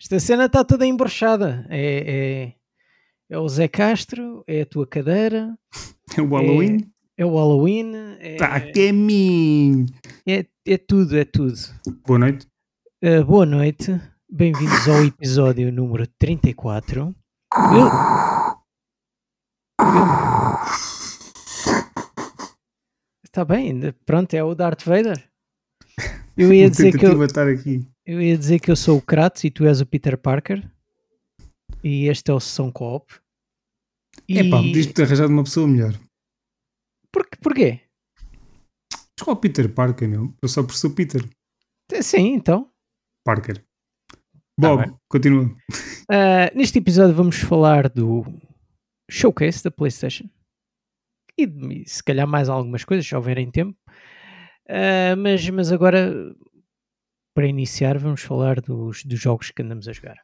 Esta cena está toda embrochada. É, é, é o Zé Castro, é a tua cadeira, É o Halloween? é o Halloween, é, Tá a caminho. é, é tudo, é tudo. Boa noite. Uh, boa noite, bem-vindos ao episódio número 34. Eu... Eu... Está bem, pronto, é o Darth Vader. Eu ia dizer que eu, estar aqui. Eu ia dizer que eu sou o Kratos e tu és o Peter Parker. E este é o Sessão Coop. E... É pá, diz-me ter arranjado uma pessoa melhor. Por, porquê? Mas qual Peter Parker, meu? Eu só por ser o Peter Sim, então. Parker. Tá Bob, continua. Uh, neste episódio vamos falar do showcase da PlayStation e, se calhar mais algumas coisas, se houverem tempo. Uh, mas, mas agora, para iniciar, vamos falar dos, dos jogos que andamos a jogar.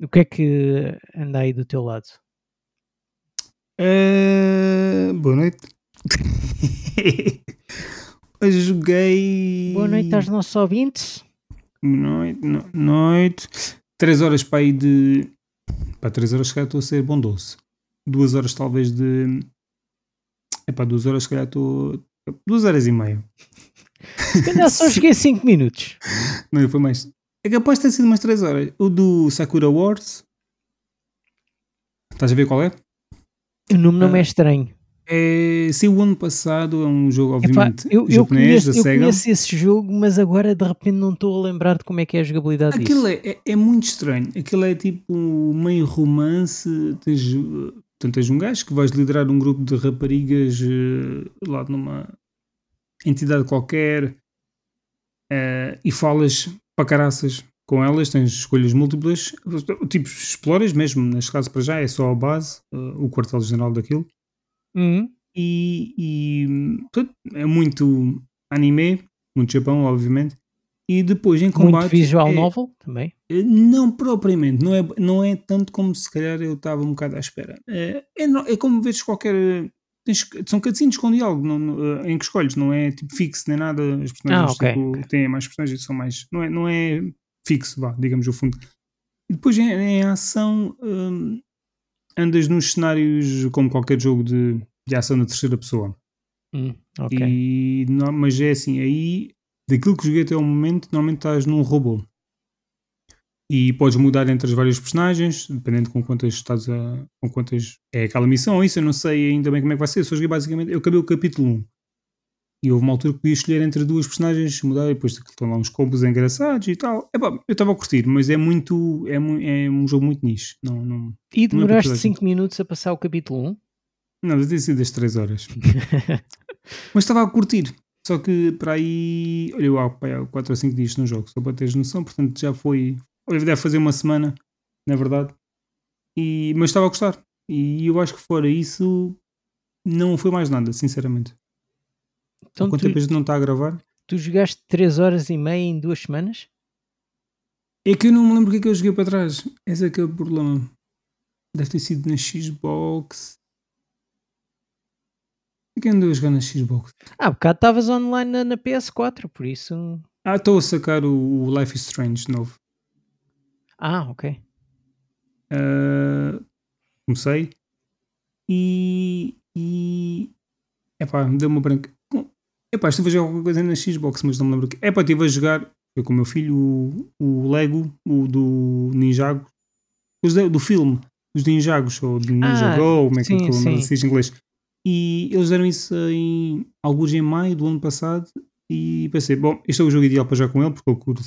O que é que anda aí do teu lado? Eh, boa noite. Hoje joguei. Boa noite aos nossos ouvintes. Boa noite, no- noite. 3 horas para aí de. Para 3 horas, se calhar estou a ser bondoso. 2 horas talvez de. É para 2 horas, se calhar estou. 2 horas e meia. Calhar só joguei 5 minutos. Não, foi mais. É capaz de ter sido umas 3 horas. O do Sakura Wars. Estás a ver qual é? O nome não é Ah, estranho. É, saiu o ano passado, é um jogo Epá, obviamente eu, eu, japonês conheço, da eu SEGA. conheço esse jogo, mas agora de repente não estou a lembrar de como é que é a jogabilidade. Aquilo é, é, é muito estranho. Aquilo é tipo meio romance. Tens, eh, portanto, tens um gajo que vais liderar um grupo de raparigas eh, lá numa entidade qualquer eh, e falas para caraças com elas. Tens escolhas múltiplas. Tipo, exploras mesmo. Neste caso, para já, é só a base, eh, o quartel-general daquilo. Uhum. e, e, portanto, é muito anime, muito Japão, obviamente. E depois em combate. Muito visual é- novel também. eh, Não propriamente, não é, não é tanto como se calhar eu estava um bocado à espera. É, é, é como veres qualquer. Tens- são cutscenes com diálogo não- não, eh, em que escolhes, não é tipo fixo nem nada. As personagens Ah, ok, tipo, têm mais personagens, são mais. Não é, não é fixo, vá, digamos o fundo. E depois em, em ação hum, andas nos cenários como qualquer jogo de, de ação na terceira pessoa. Hum. E, não- mas é assim, aí daquilo que joguei até ao momento, normalmente estás num robô. E podes mudar entre as várias personagens, dependendo com quantas estás a. com quantas. É aquela missão, ou isso, eu não sei ainda bem como é que vai ser. Eu só joguei basicamente. Eu acabei o capítulo 1. E houve uma altura que podia escolher entre duas personagens, mudar, e depois estão lá uns combos engraçados e tal. Epá, eu estava a curtir, mas é muito. É, mu- é um jogo muito niche. Não, não, E é demoraste toda a 5 minutos a passar o capítulo 1? não deve ter sido das 3 horas. Mas estava a curtir. Só que para aí. Olha, eu há 4 ou 5 dias no jogo, só para teres noção. Portanto, já foi. Deve fazer uma semana, na verdade. E, mas estava a gostar. E eu acho que fora isso, não foi mais nada, sinceramente. Então Há quanto tu, tempo a gente não está a gravar? tu jogaste 3 horas e meia em duas semanas? É que eu não me lembro o que é que eu joguei para trás. Esse é que é o problema. Deve ter sido na Xbox. O que é que andou a jogar na Xbox? Ah, bocado estavas online na, na PS4, por isso. Ah, estou a sacar o, o Life is Strange novo. Ah, ok. Uh, comecei e, e epá, me deu uma branca. Epá, estive a jogar alguma coisa na Xbox, mas não me lembro. o quê. Epá, estive a jogar foi com o meu filho o, o Lego, o do Ninjago, os do, filme, os Ninjagos, ou do Ninja Ah, como é que sim. se diz em inglês. E eles deram isso em alguns em maio do ano passado. E pensei, bom, este é o jogo ideal para jogar com ele, porque eu curto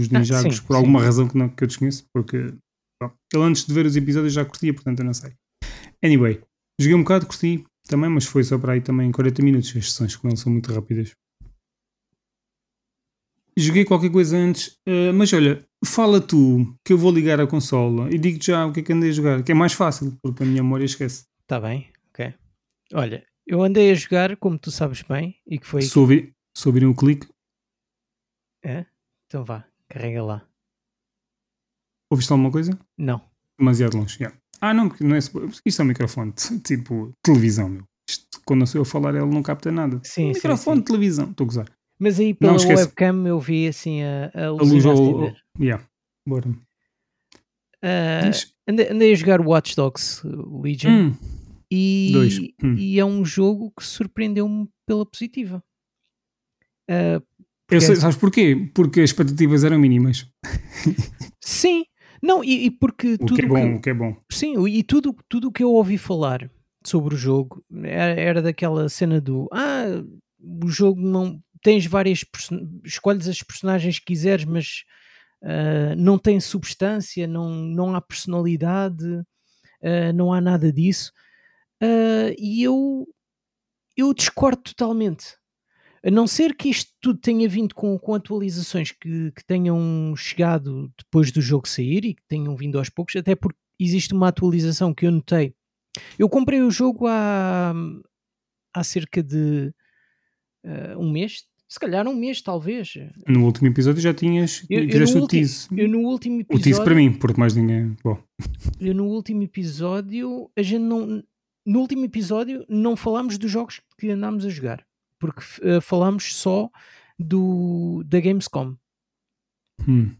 os Ah, Ninjagos sim, por sim. alguma razão que, não, que eu desconheço, porque Bom, ele antes de ver os episódios já curtia, portanto eu não sei. Anyway, joguei um bocado, curti também, mas foi só para aí também 40 minutos. As sessões com ele são muito rápidas. Joguei qualquer coisa antes, eh, mas olha, fala tu que eu vou ligar a consola e digo já o que é que andei a jogar, que é mais fácil, porque a minha memória esquece. Está bem, ok. Olha, eu andei a jogar, como tu sabes bem, e que foi. Se, ouvir, se ouvirem o clique, É? Então vá, carrega lá. ouviste alguma coisa? Não. Demasiado longe. yeah. Ah, não, porque não é. Isto é um microfone, tipo televisão, meu. Isto, quando eu sou eu a falar, ele não capta nada. Sim, sim, microfone sim. de televisão, estou a gozar. Mas aí pela webcam eu vi assim a, a A luz sem ver. Yeah. Bora. Uh, andei, andei a jogar Watch Dogs Legion Hum, e. Hum. e é um jogo que surpreendeu-me pela positiva. Uh, Eu sei, sabes porquê? Porque as expectativas eram mínimas. sim, não, e, e porque O tudo que é bom, o que é bom. Sim, e tudo tudo o que eu ouvi falar sobre o jogo era, era daquela cena do ah, o jogo não tens várias escolhes as personagens que quiseres, mas ah, não tem substância, não, não há personalidade, ah, não há nada disso. Ah, e eu eu discordo totalmente. A não ser que isto tudo tenha vindo com, com atualizações que, que tenham chegado depois do jogo sair e que tenham vindo aos poucos, até porque existe uma atualização que eu notei. Eu comprei o jogo há, há cerca de ah, um mês, se calhar um mês, talvez. No último episódio já tinhas. Eu- eu fizeste o ulti- tease. Eu no último O tease episódio, para mim, porque mais ninguém. Bom, eu no último episódio, a gente não. No último episódio não falámos dos jogos que andámos a jogar, porque ah, falámos só do da Gamescom. hum.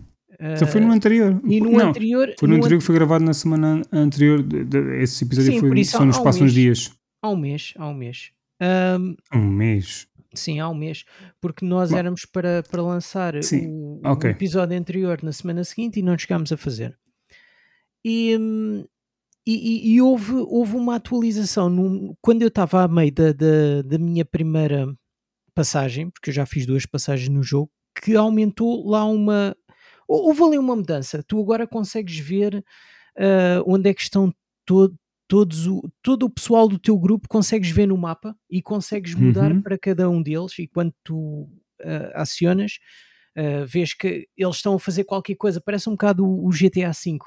Então foi no anterior. E no não, anterior. foi no, no anterior que foi gravado na semana anterior. de- de- esse episódio Sim, foi isso só há- no há um espaço de uns dias. Há um mês, há um mês. Ahm, Um mês. sim, há um mês. Porque nós Bom. éramos para, para lançar Sim, o, ok. o episódio anterior na semana seguinte e não chegámos a fazer. E, hum, e, e- e houve, houve uma atualização. num- quando eu estava a meio da, da, da minha primeira passagem, porque eu já fiz duas passagens no jogo, que aumentou lá uma. hou- Houve ali uma mudança. Tu agora consegues ver ah, onde é que estão to- todos o, todo o pessoal do teu grupo, consegues ver no mapa e consegues mudar Uhum. para cada um deles. E quando tu ah, acionas, ah, vês que eles estão a fazer qualquer coisa, parece um bocado o, o GTA V.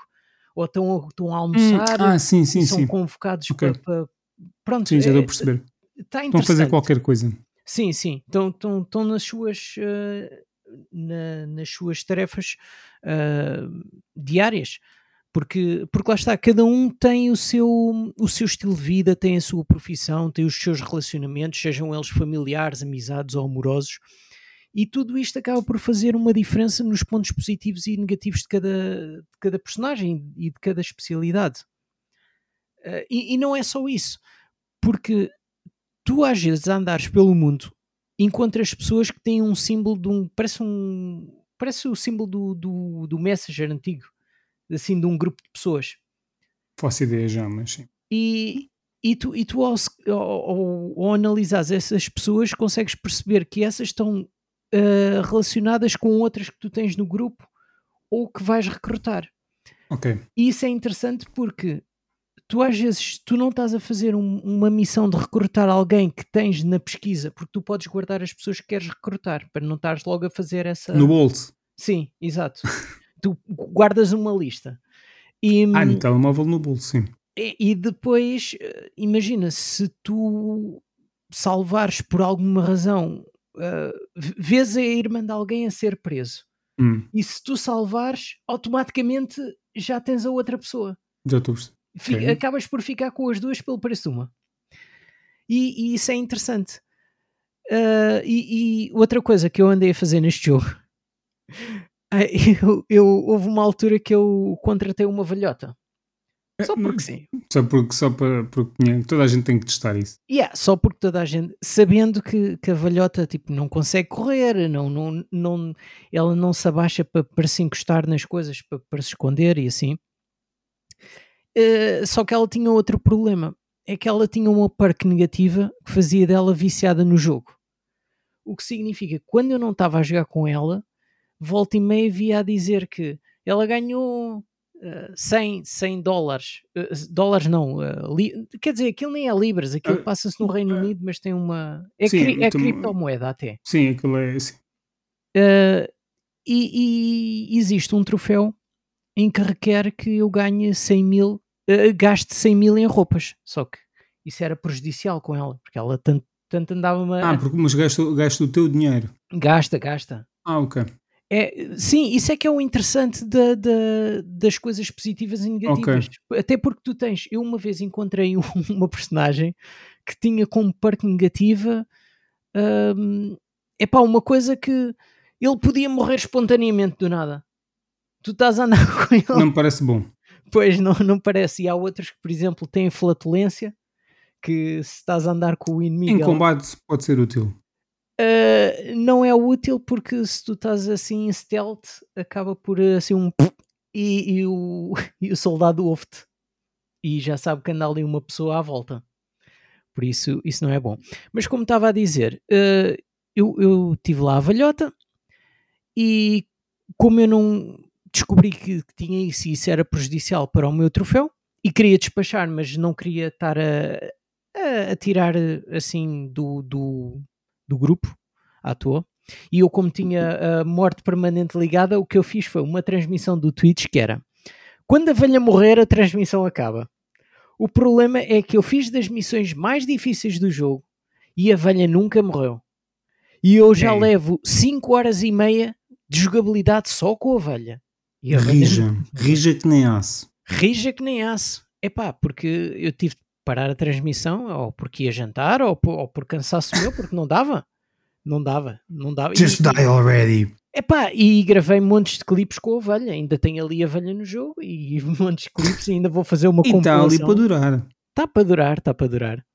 Ou estão a, estão a Hum, almoçar ah, sim, sim, são sim. convocados Ok. para, Pronto, Sim, já deu a perceber. está Estão a fazer qualquer coisa. Sim, sim. Estão, estão, estão nas suas eh, na- nas suas tarefas ah, diárias. Porque, porque lá está, cada um tem o seu, o seu estilo de vida, tem a sua profissão, tem os seus relacionamentos, sejam eles familiares, amizades ou amorosos, e tudo isto acaba por fazer uma diferença nos pontos positivos e negativos de cada, de cada personagem e de cada especialidade. Ah, e, e não é só isso, porque tu às vezes andares pelo mundo encontras pessoas que têm um símbolo de um. Parece um. Parece o símbolo do, do, do Messenger antigo, assim, de um grupo de pessoas. Faço ideia já, mas sim. E, e tu, e tu ao, ao, ao analisares essas pessoas, consegues perceber que essas estão ah, relacionadas com outras que tu tens no grupo ou que vais recrutar. Ok. E isso é interessante porque tu às vezes tu não estás a fazer um- uma missão de recrutar alguém que tens na pesquisa, porque tu podes guardar as pessoas que queres recrutar, para não estares logo a fazer essa. No bolso. Sim, exato. tu guardas uma lista. E, Ah, no telemóvel no bolso, sim. e, e depois, eh, imagina, se tu salvares por alguma razão, v- vês a irmã de alguém a ser preso. Hum, E se tu salvares, automaticamente já tens a outra pessoa. já estou a perceber. Fi- Ok. acabas por ficar com as duas pelo preço de uma. E, e isso é interessante. Ah, e, e outra coisa que eu andei a fazer neste jogo, ah, eu, eu- houve uma altura que eu contratei uma velhota. Só porque sim. Só porque, só para, porque toda a gente tem que testar isso. Yeah, só porque toda a gente, sabendo que, que a velhota tipo, não consegue correr, não, não, não, ela não se abaixa para, para se encostar nas coisas, para, para se esconder e assim. Eh, só que ela tinha outro problema, é que ela tinha uma perk negativa que fazia dela viciada no jogo. O que significa que quando eu não estava a jogar com ela, volta e meia via a dizer que ela ganhou eh, 100, 100 dólares. Eh, dólares não, li- quer dizer, aquilo nem é libras, aquilo Ah, passa-se no Reino Unido, mas tem uma. É, Sim, cri- é tem- criptomoeda até. Sim, aquilo é assim. Eh, e, e existe um troféu em que requer que eu ganhe 100 mil, gaste 100 mil em roupas. Só que isso era prejudicial com ela, porque ela tanto, tanto andava-me a- Ah, porque mas gasto, gasto o teu dinheiro. Gasta, gasta. Ah, ok. É, sim, isso é que é o interessante da- da- das coisas positivas e negativas. Até porque tu tens. Eu uma vez encontrei um- uma personagem que tinha como parte negativa é pá, uma coisa que ele podia morrer espontaneamente do nada. Tu estás a andar com ele. Não me parece bom. Pois não, não parece. E há outros que, por exemplo, têm flatulência, que se estás a andar com o inimigo. Em combate pode ser útil. Uh, não é útil porque se tu estás assim em stealth, acaba por assim um e, e, o, e o soldado ouve-te e já sabe que anda ali uma pessoa à volta. Por isso, isso não é bom. Mas como estava a dizer, uh, eu, eu tive lá a velhota e como eu não descobri que, que, tinha isso e isso era prejudicial para o meu troféu e queria despachar, mas não queria estar a, a, a tirar assim do, do, do grupo à toa. E eu, como tinha a morte permanente ligada, o que eu fiz foi uma transmissão do Twitch que era quando a velha morrer, a transmissão acaba. O problema é que eu fiz das missões mais difíceis do jogo e a velha nunca morreu. E eu já levo 5 horas e meia de jogabilidade só com a velha. E a rija, velha... rija que nem aço. Rija que nem aço. Epá, porque eu tive parar a transmissão, ou porque ia jantar, ou por, ou por cansaço meu, porque não dava. Não dava, não dava. Just e, die already. Epá, e gravei montes de clipes com a velha, ainda tenho ali a velha no jogo e montes de clipes e ainda vou fazer uma e compilação. está ali para durar. Está para durar, está para durar.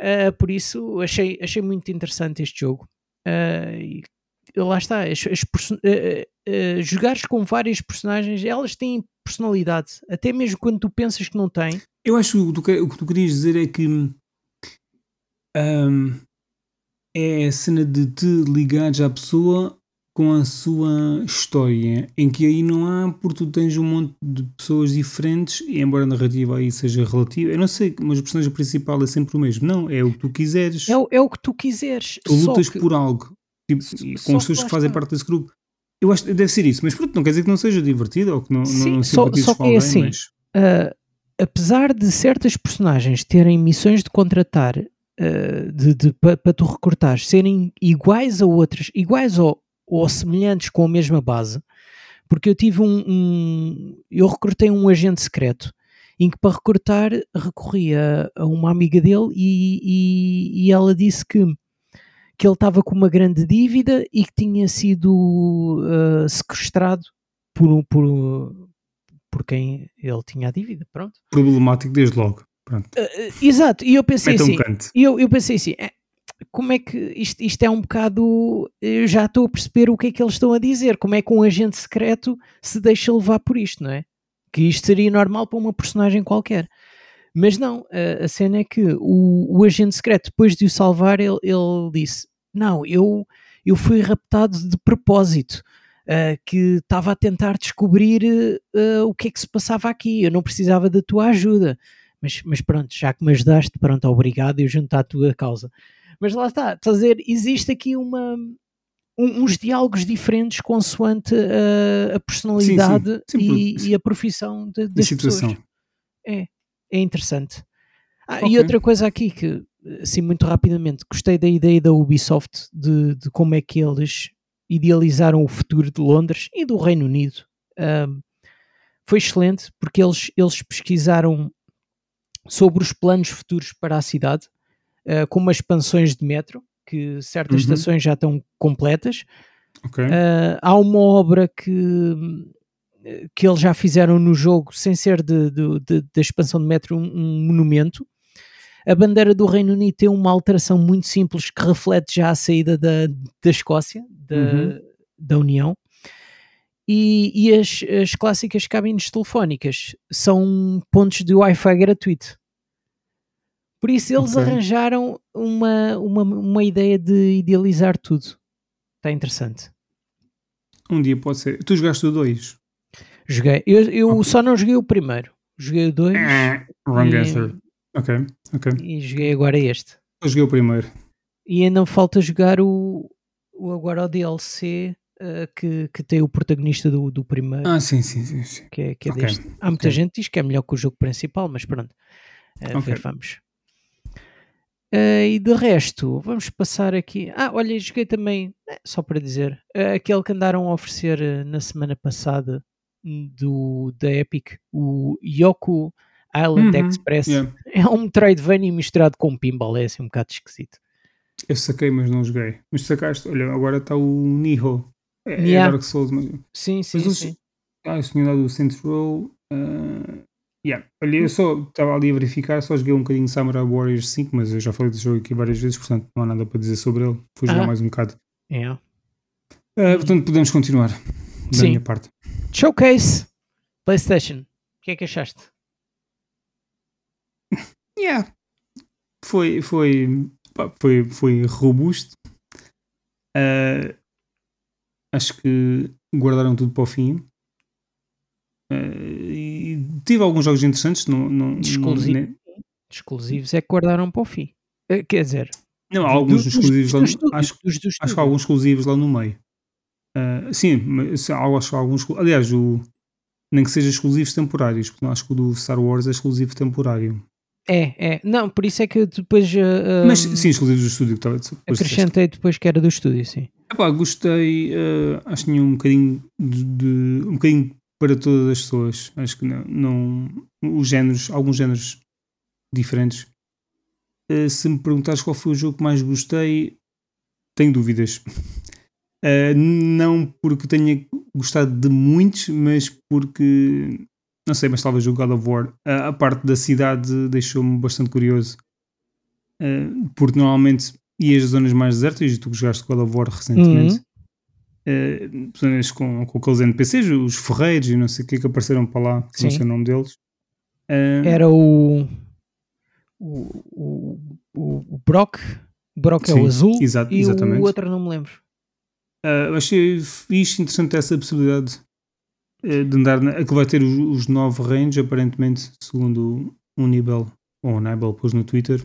Uh, por isso achei, achei muito interessante este jogo. Uh, e lá está, as, as uh, jogares com várias personagens, elas têm personalidade, até mesmo quando tu pensas que não têm. Eu acho que o que tu querias dizer é que um, é a cena de te ligares à pessoa com a sua história, em que aí não há, porque tu tens um monte de pessoas diferentes, e embora a narrativa aí seja relativa, eu não sei, mas o personagem principal é sempre o mesmo. Não, é o que tu quiseres. É, o, é o que tu quiseres. Tu lutas que... por algo, tipo, com as pessoas que fazem parte desse grupo. Eu acho que deve ser isso, mas pronto, não quer dizer que não seja divertido ou que não, Sim, não só, só que é assim, mas... uh, apesar de certas personagens terem missões de contratar uh, de, para pa tu recrutares serem iguais a outras, iguais ou, ou semelhantes com a mesma base, porque eu tive um, um eu recrutei um agente secreto em que para recrutar recorri a, a uma amiga dele e, e, e, ela disse que, que ele estava com uma grande dívida e que tinha sido uh, sequestrado por, por, por quem ele tinha a dívida, pronto. Problemático desde logo. Pronto. Uh, exato, e eu pensei assim, eu, eu pensei assim, é, como é que isto, isto, é um bocado. Eu já estou a perceber o que é que eles estão a dizer. Como é que um agente secreto se deixa levar por isto, não é? Que isto seria normal para uma personagem qualquer. Mas não, a, a cena é que o, o, agente secreto, depois de o salvar, ele, ele disse: Não, eu, eu fui raptado de propósito. Uh, que estava a tentar descobrir uh, o que é que se passava aqui. Eu não precisava da tua ajuda. Mas, mas pronto, já que me ajudaste, pronto, obrigado, eu junto à tua causa. Mas lá está, estás a dizer, existe aqui uma, um, uns diálogos diferentes consoante a, a personalidade sim, sim. E, e, a profissão de, das pessoas. É, é interessante. Ah, okay. E outra coisa aqui que, assim, muito rapidamente, gostei da ideia da Ubisoft de, de como é que eles idealizaram o futuro de Londres e do Reino Unido. Um, foi excelente porque eles, eles pesquisaram sobre os planos futuros para a cidade uh, com umas expansões de metro, que certas uhum. estações já estão completas. Okay. Uh, há uma obra que, que eles já fizeram no jogo, sem ser de, de, de, de expansão de metro, um, um, monumento. A bandeira do Reino Unido tem uma alteração muito simples que reflete já a saída da, da Escócia, da, uhum. da União. E, e as, as clássicas cabines telefónicas são pontos de Wi-Fi gratuito. Por isso eles okay. arranjaram uma, uma, uma ideia de idealizar tudo. Está interessante. Um dia pode ser. Tu jogaste o 2? Joguei. Eu, eu okay. só não joguei o primeiro. Joguei o 2. Ah, wrong e, answer. Ok, ok. E joguei agora este. Eu joguei o primeiro. E ainda falta jogar o, o agora o DLC uh, que, que tem o protagonista do, do primeiro. Ah, sim, sim, sim. sim. Que é, que é okay. deste. Há muita okay. gente que diz que é melhor que o jogo principal, mas pronto. Uh, okay. vamos. Uh, e de resto, vamos passar aqui. Ah, olha, joguei também, eh, só para dizer, uh, aquele que andaram a oferecer na semana passada hum, do, da Epic, o Yoku Island uhum, Express. Yeah. É um Metroidvania misturado com pinball, é assim um bocado esquisito. Eu saquei, mas não joguei. Mas sacaste, olha, agora está o Niho. É, é yeah. é Dark Souls, mas. Sim, sim. Mas sim. Ah, eu tinha dado o Saints Row. Uh, yeah. Olha, eu só estava ali a verificar, só joguei um bocadinho de Samurai Warriors 5, mas eu já falei desse jogo aqui várias vezes, portanto não há nada para dizer sobre ele. Fui jogar Ah. mais um bocado. Yeah. Uh, portanto, podemos continuar da Sim. minha parte. Showcase PlayStation. O que é que achaste? Yeah. Foi, foi, foi, foi robusto. Uh, acho que guardaram tudo para o fim. Uh, e tive alguns jogos interessantes. Não, não, Exclusivo. nem- Exclusivos é que guardaram para o fim. Eh, Quer dizer, não, há alguns dos- exclusivos lá dos no, estúdios, acho, dos do acho que há alguns exclusivos lá no meio. Uh, sim, acho que há alguns. Aliás, o, nem que seja exclusivos temporários, porque não acho que o do Star Wars é exclusivo temporário. É, é. Não, por isso é que depois eh, Mas sim, exclusivos do estúdio que estava depois disseste. acrescentei depois que era do estúdio, sim. Epá, gostei, eh, acho que tinha um bocadinho de, de- um bocadinho para todas as pessoas. Acho que não, não os géneros, alguns géneros diferentes. Eh, se me perguntares qual foi o jogo que mais gostei, tenho dúvidas. Eh, não porque tenha gostado de muitos, mas porque não sei, mas talvez o God of War. A, a parte da cidade deixou-me bastante curioso. Eh, porque normalmente ias às zonas mais desertas, e tu jogaste God of War recentemente, Uhum. eh, zonas com, com aqueles NPCs, os ferreiros e não sei o que que apareceram para lá, que não sei o nome deles. Eh, Era o. O, o, o, Brock. Brock é Sim, o azul. exato- e exatamente. o outro não me lembro. Uh, achei fixe, interessante essa possibilidade uh, de andar na, que vai ter os, os nove reinos, aparentemente, segundo o Nibel, ou o Nibel pôs no Twitter.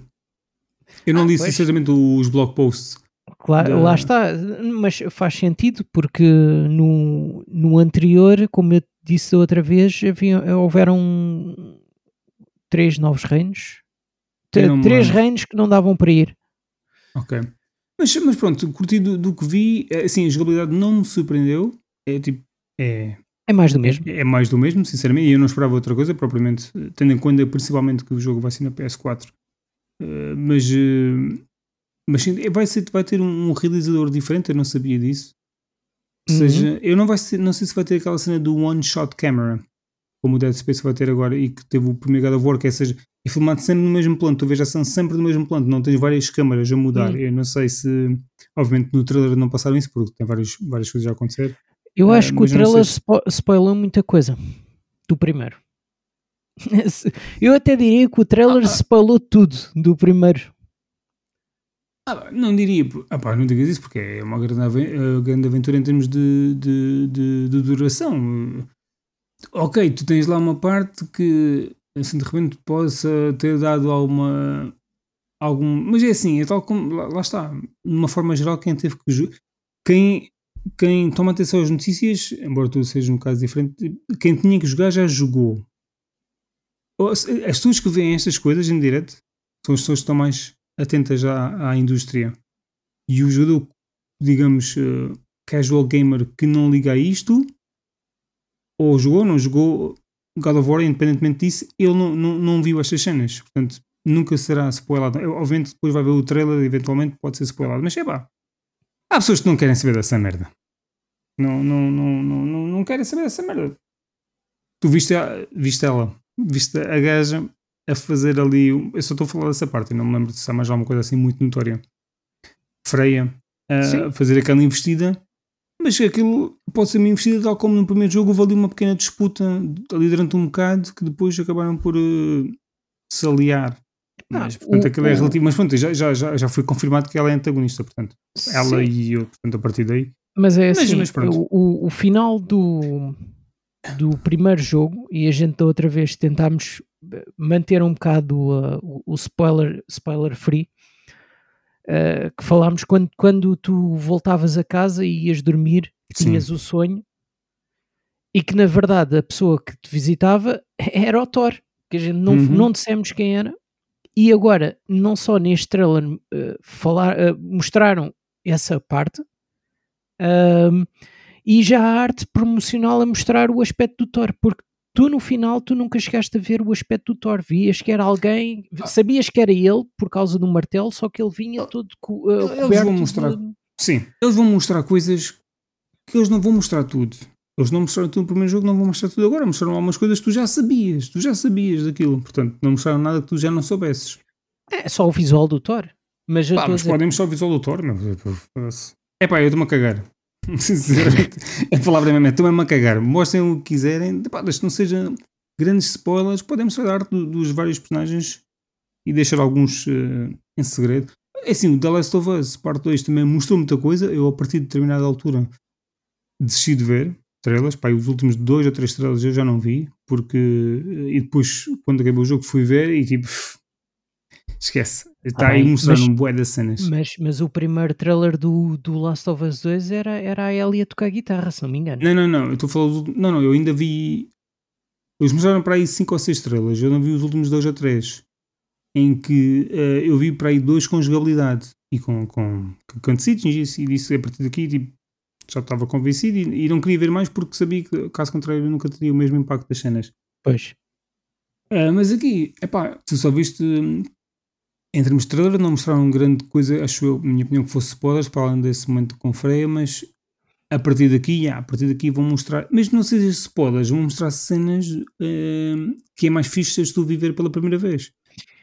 Eu não Ah, li pois. sinceramente os blog posts. Claro, Da- lá está, mas faz sentido porque no, no anterior, como eu disse outra vez, havia, houveram três novos reinos. Três reinos que não davam para ir. Ok. Mas, mas pronto, curti do, do que vi, assim, a jogabilidade não me surpreendeu. É tipo, é, É mais do mesmo. é mais do mesmo, sinceramente, e eu não esperava outra coisa, propriamente, tendo em conta principalmente que o jogo vai ser na PS4. Uh, mas uh, mas sim, vai, ser, vai ter um, um realizador diferente, eu não sabia disso. Ou Uhum. seja, eu não, vai ser, não sei se vai ter aquela cena do one shot camera, como o Dead Space vai ter agora, e que teve o primeiro God of War, que é, seja, é filmado sempre no mesmo plano, tu vês a ação sempre no mesmo plano, não tens várias câmaras a mudar. Hum. Eu não sei se, obviamente, no trailer não passaram isso, porque tem várias, várias coisas a acontecer. Eu Ah, acho que o trailer se- spo spoilou muita coisa do primeiro. Eu até diria que o trailer Ah, spoilou tudo do primeiro. Ah, não diria, ah, pá, não digas isso porque é uma grande, eh, grande aventura em termos de, de, de, de duração. Ok, tu tens lá uma parte que assim de repente possa ter dado alguma. Algum, mas é assim, é tal como. Lá, lá está, de uma forma geral, quem teve que. Quem, quem toma atenção às notícias, embora tudo seja um caso diferente, quem tinha que jogar já jogou. As pessoas que veem estas coisas em direto são as pessoas que estão mais atentas à, à indústria. E o jogador, digamos, eh, casual gamer que não liga a isto, ou jogou ou não jogou God of War, independentemente disso, ele não, não, não viu estas cenas. Portanto, nunca será spoilado. Obviamente, depois vai ver o trailer eventualmente pode ser spoilado. Mas é pá, há pessoas que não querem saber dessa merda. Não, não, não, não, não, não querem saber dessa merda. Tu viste, a, viste ela, viste a gaja a fazer ali. Eu só estou a falar dessa parte, não me lembro se há mais alguma coisa assim muito notória. Freia a Sim. fazer aquela investida, mas aquilo pode ser uma investida tal como no primeiro jogo houve ali uma pequena disputa ali durante um bocado que depois acabaram por eh, se aliar. Mas, portanto, o- aquilo é relativo. Mas pronto, já, já, já, já foi confirmado que ela é antagonista, portanto. Ela Sim. e eu, portanto, a partir daí. Mas é Mas- assim, mas pronto. o, o, final do, do primeiro jogo, e a gente da outra vez tentámos manter um bocado uh, o, o spoiler, spoiler free, uh, que falámos quando, quando tu voltavas a casa e ias dormir, que Sim. tinhas o sonho, e que na verdade a pessoa que te visitava era o Thor, que a gente não, Uhum. não dissemos quem era, e agora, não só neste trailer uh, falar, uh, mostraram essa parte, um, e já a arte promocional a mostrar o aspecto do Thor, porque tu no final tu nunca chegaste a ver o aspecto do Thor, vias que era alguém, Ah. sabias que era ele por causa do martelo, só que ele vinha todo co uh, Eles vão mostrar- de- Sim, eles vão mostrar coisas que eles não vão mostrar tudo. Eles não mostraram tudo no primeiro jogo, não vão mostrar tudo agora. Mostraram algumas coisas que tu já sabias, tu já sabias daquilo. Portanto, não mostraram nada que tu já não soubesses. É só o visual do Thor. Mas, Pá, mas dizer... podem mostrar o visual do Thor, meu. É pá, eu estou-me a cagar. Sinceramente, a palavra é mesmo, estou-me a cagar. Mostrem o que quiserem, pá, desde que não sejam grandes spoilers, podem mostrar a arte dos vários personagens e deixar alguns uh, em segredo. É assim, o The Last of Us Parte 2 também mostrou muita coisa. Eu, a partir de determinada altura, desisti de ver trailers. Pá, os últimos dois ou três trailers eu já não vi, porque. E depois, quando acabei o jogo, fui ver e tipo. Esquece. Está ah, aí mostrando um bué das cenas. Mas, mas o primeiro trailer do, do Last of Us 2 era, era a Ellie a tocar guitarra, se não me engano. Não, não, não. Eu estou a falar. Do, não, não. Eu ainda vi. Eles mostraram para aí 5 ou 6 trailers. Eu não vi os últimos 2 ou 3 em que uh, eu vi para aí dois com jogabilidade e com, com, com cutscenes e disse a partir daqui tipo, já estava convencido e, e, não queria ver mais porque sabia que caso contrário nunca teria o mesmo impacto das cenas. Pois. Uh, mas aqui, epá, tu só viste de trailer não mostraram grande coisa, acho eu, minha opinião que fosse spoilers para além desse momento com freia, mas a partir daqui, yeah, a partir daqui vão mostrar, mesmo não seja spoilers, vão mostrar cenas uh, que é mais fixe se tu viver pela primeira vez.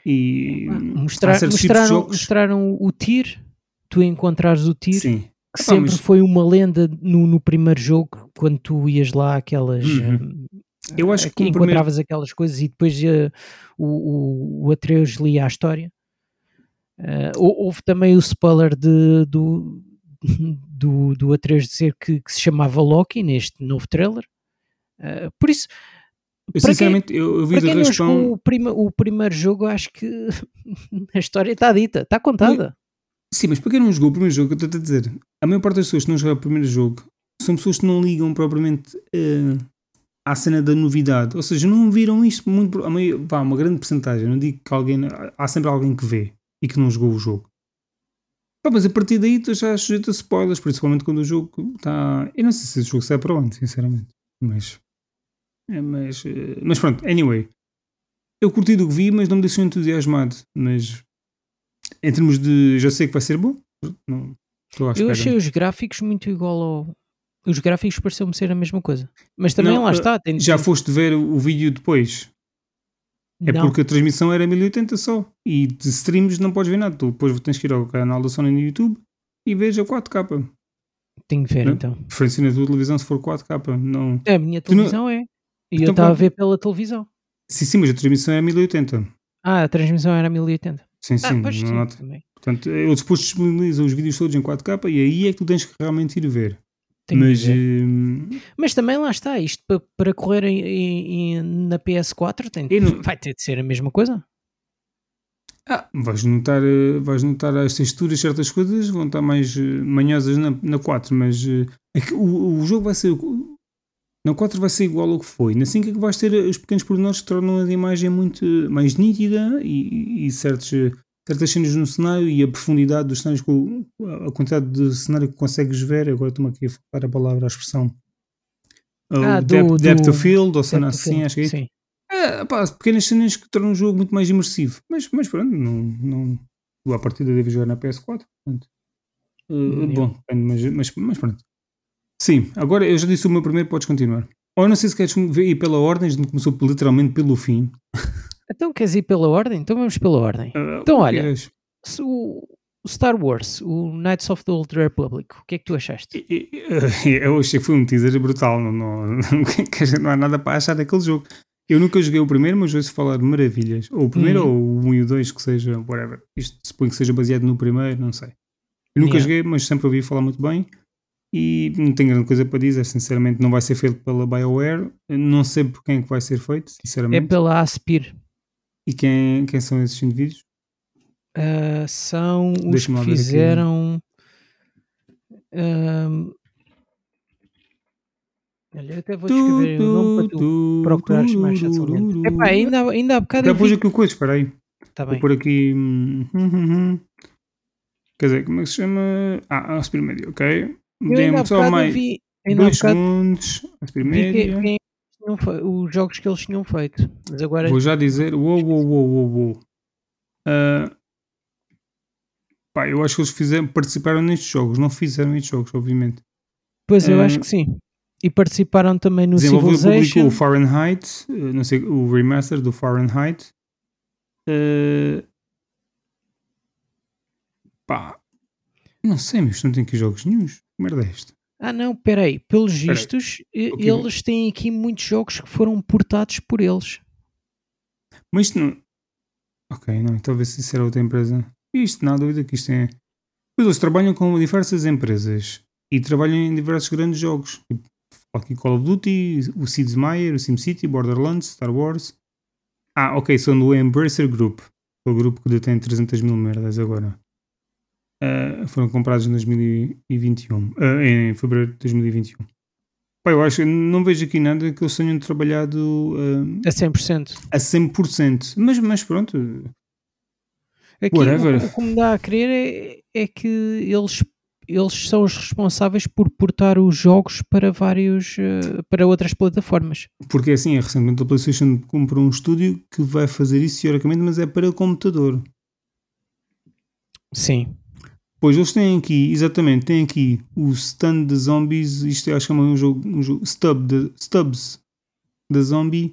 E Mostrar, mostraram, mostraram o tir, tu encontrares o tir, Sim. Que sempre mas... foi uma lenda no, no, primeiro jogo, quando tu ias lá aquelas. Uhum. Hum, eu acho que encontravas primeiro... aquelas coisas e depois uh, o, o, o Atreus lia a história. Uh, houve também o spoiler de, do, do, do Atreus dizer que, que, se chamava Loki neste novo trailer. Uh, por isso, eu, sinceramente, quem, eu, eu vi raspão... o, prima, o primeiro jogo, acho que a história está dita, está contada. Sim, mas para quem não jogou o primeiro jogo, eu estou a dizer, a maior parte das pessoas que não jogaram o primeiro jogo são pessoas que não ligam propriamente uh, à cena da novidade. Ou seja, não viram isto muito. A meio, pá, uma grande porcentagem. Não digo que alguém. Há sempre alguém que vê e que não jogou o jogo. Pá, mas a partir daí tu já sujeito a spoilers, principalmente quando o jogo está. Eu não sei se o jogo sai para onde, sinceramente. Mas é, mas, eh, mas pronto, anyway. Eu curti do que vi, mas não me deixou entusiasmado. Mas em termos de já sei que vai ser bom, não, eu achei os gráficos muito igual ao. Os gráficos pareceu-me ser a mesma coisa. Mas também não, lá está. Tem... Já foste ver o vídeo depois? É não. porque a transmissão era 1080 só. E de streams não podes ver nada. Tu depois tens que ir ao canal da Sony no YouTube e veja 4K. Tenho que ver não? então. Preferência na tua televisão se for 4K. Não... A minha televisão não... é. E então, eu estava a ver pela televisão. Sim, sim, mas a transmissão é 1080. Ah, a transmissão era 1080. Sim, sim. Ah, sim nota. também. Portanto, eu depois disponibilizo os vídeos todos em 4K e aí é que tu tens que realmente ir ver. mas, ver. Uh... mas também lá está, isto para, para correr em, em, na PS4 tem, não... vai ter de ser a mesma coisa. Ah, vais notar, eh, vais notar as texturas, certas coisas vão estar mais eh, manhosas na, na 4, mas uh, o, o jogo vai ser na 4 vai ser igual ao que foi. Na 5 é que vais ter os pequenos pormenores que tornam a imagem muito mais nítida e, e certos, certas cenas no cenário e a profundidade dos cenários, com a quantidade de cenário que consegues ver. Agora estou-me aqui a falar a palavra, a expressão. Ah, o do, depth, do, depth of field, ou cena assim, acho que é. Sim. É, pá, pequenas cenas que tornam o jogo muito mais imersivo. Mas, mas pronto, não, não, a partida deve jogar na PS4. Portanto, uh, bom, mas, mas, mas pronto. Sim, agora eu já disse o meu primeiro, podes continuar. Ou eu não sei se queres ir pela ordem, a gente começou literalmente pelo fim. Então queres ir pela ordem? Então vamos pela ordem. Uh, então olha, o Star Wars, o Knights of the Old Republic, o que é que tu achaste? Eu achei que foi um teaser brutal, não, não, não há nada para achar daquele jogo. Eu nunca joguei o primeiro, mas ouço falar de maravilhas. Ou o primeiro hum. ou o 1 e o 2, que seja, whatever. Isto suponho que seja baseado no primeiro, não sei. Eu nunca yeah. joguei, mas sempre ouvi falar muito bem e não tenho grande coisa para dizer, sinceramente não vai ser feito pela BioWare, não sei por quem é que vai ser feito, sinceramente. É pela Aspir. E quem, quem são esses indivíduos? Uh, são os que fizeram Olha, eu até vou escrever o nome para tu procurares mais facilmente. Epá, ainda, ainda há bocado. Já pus aqui o coisa, espera aí. Tá bem. Vou por aqui. Hum, hum, hum, Quer dizer, como é que se chama? Ah, Aspir Media, ok. Demos só mais vi, dois segundos. Vi os jogos que eles tinham feito. Mas agora... Vou já dizer. Uou, uou, uou, uou, uou. Uh, pá, eu acho que eles fizeram, participaram nestes jogos. Não fizeram estes jogos, obviamente. Pois eu uh, acho que sim. E participaram também no e publicou Civilization. o Fahrenheit, eh, não sei, o remaster do Fahrenheit. Eh, pá, não sei, mas não tem aqui jogos nenhums. Que merda é esta? Ah não, peraí, pelos Espera aí. vistos, eles têm aqui muitos jogos que foram portados por eles. Mas isto não. Ok, não, talvez isso era outra empresa. Isto, não há dúvida que isto é. Pois eles trabalham com diversas empresas e trabalham em diversos grandes jogos. Tipo, aqui Call of Duty, o Sid Meier, o SimCity, Borderlands, Star Wars. Ah, ok, são do Embracer Group. O grupo que detém 300 mil merdas agora. Ah, foram comprados em 2021. ah, em fevereiro de 2021. Pá, eu acho, não vejo aqui nada que eles tenham trabalhado ah, A 100%. a 100%. Mas, mas pronto, Aqui Whatever. o, o que me dá a crer é, é que eles, eles são os responsáveis por portar os jogos para vários para outras plataformas. porque assim, é recentemente a PlayStation comprou um estúdio que vai fazer isso teoricamente, mas é para computador. Sim. Pois eles têm aqui, exatamente, têm aqui o Stun de Zombies, isto é, acho que é um jogo, um jogo Stub de, Stubbs da Zombie.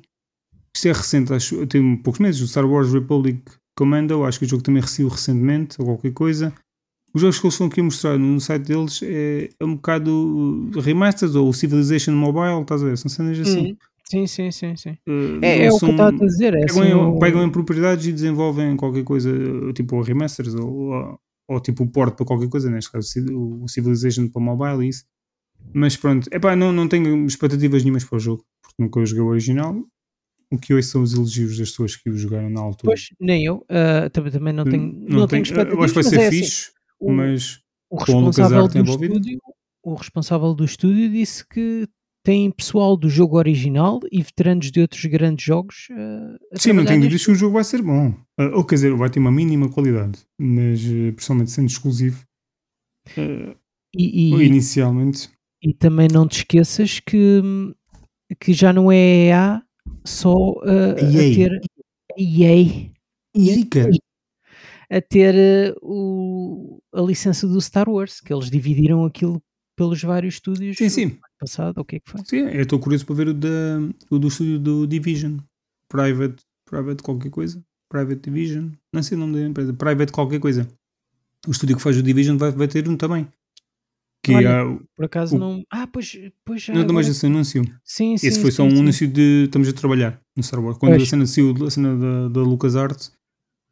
Isto é recente, acho, tem poucos meses. O Star Wars Republic Commando, acho que o jogo também recebeu recentemente, ou qualquer coisa. Os jogos que eles estão aqui a mostrar no site deles é, é um bocado remasters ou Civilization Mobile, estás a ver? São cenas assim. Uhum. Sim, sim, sim, sim. Uh, É, é o que eu estava a dizer. É pegam, assim, em, o- pegam em propriedades e desenvolvem qualquer coisa, tipo remasters ou, ou, ou tipo o port para qualquer coisa, neste caso o Civilization para mobile e isso. Mas pronto, epá, não, não tenho expectativas nenhumas para o jogo, porque nunca eu joguei o original. O que hoje são os elogios das pessoas que o jogaram na altura. Pois, nem eu. ah, também, também não tenho, Hum, não tenho eu expectativas. acho que vai mas ser é assim, fixe, o- mas o o responsável do estúdio, o responsável do estúdio disse que tem pessoal do jogo original e veteranos de outros grandes jogos. a sim, não tenho dúvidas que o jogo vai ser bom. Ah, ou quer dizer, vai ter uma mínima qualidade, mas eh, principalmente sendo exclusivo. eh, E, e, inicialmente. e também não te esqueças que, que já não é EA só a EA. ter a EA E aí, cara? a ter o, a licença do Star Wars, que eles dividiram aquilo pelos vários estúdios Sim, sim. Passado, ou o que é que foi? Sim, eu estou curioso para ver o, da, o do estúdio do Division. Private, Private qualquer coisa. Private Division. Não sei o nome da empresa. Private qualquer coisa. O estúdio que faz o Division vai, vai ter um também. Que Olha, é o- Por acaso o- não. Ah, pois, pois já. não dá mais agora- esse anúncio. Sim, sim. Esse foi só sim, um sim. anúncio de estamos a trabalhar no Star Wars. Quando Pois. a cena saiu, a cena da, da LucasArts,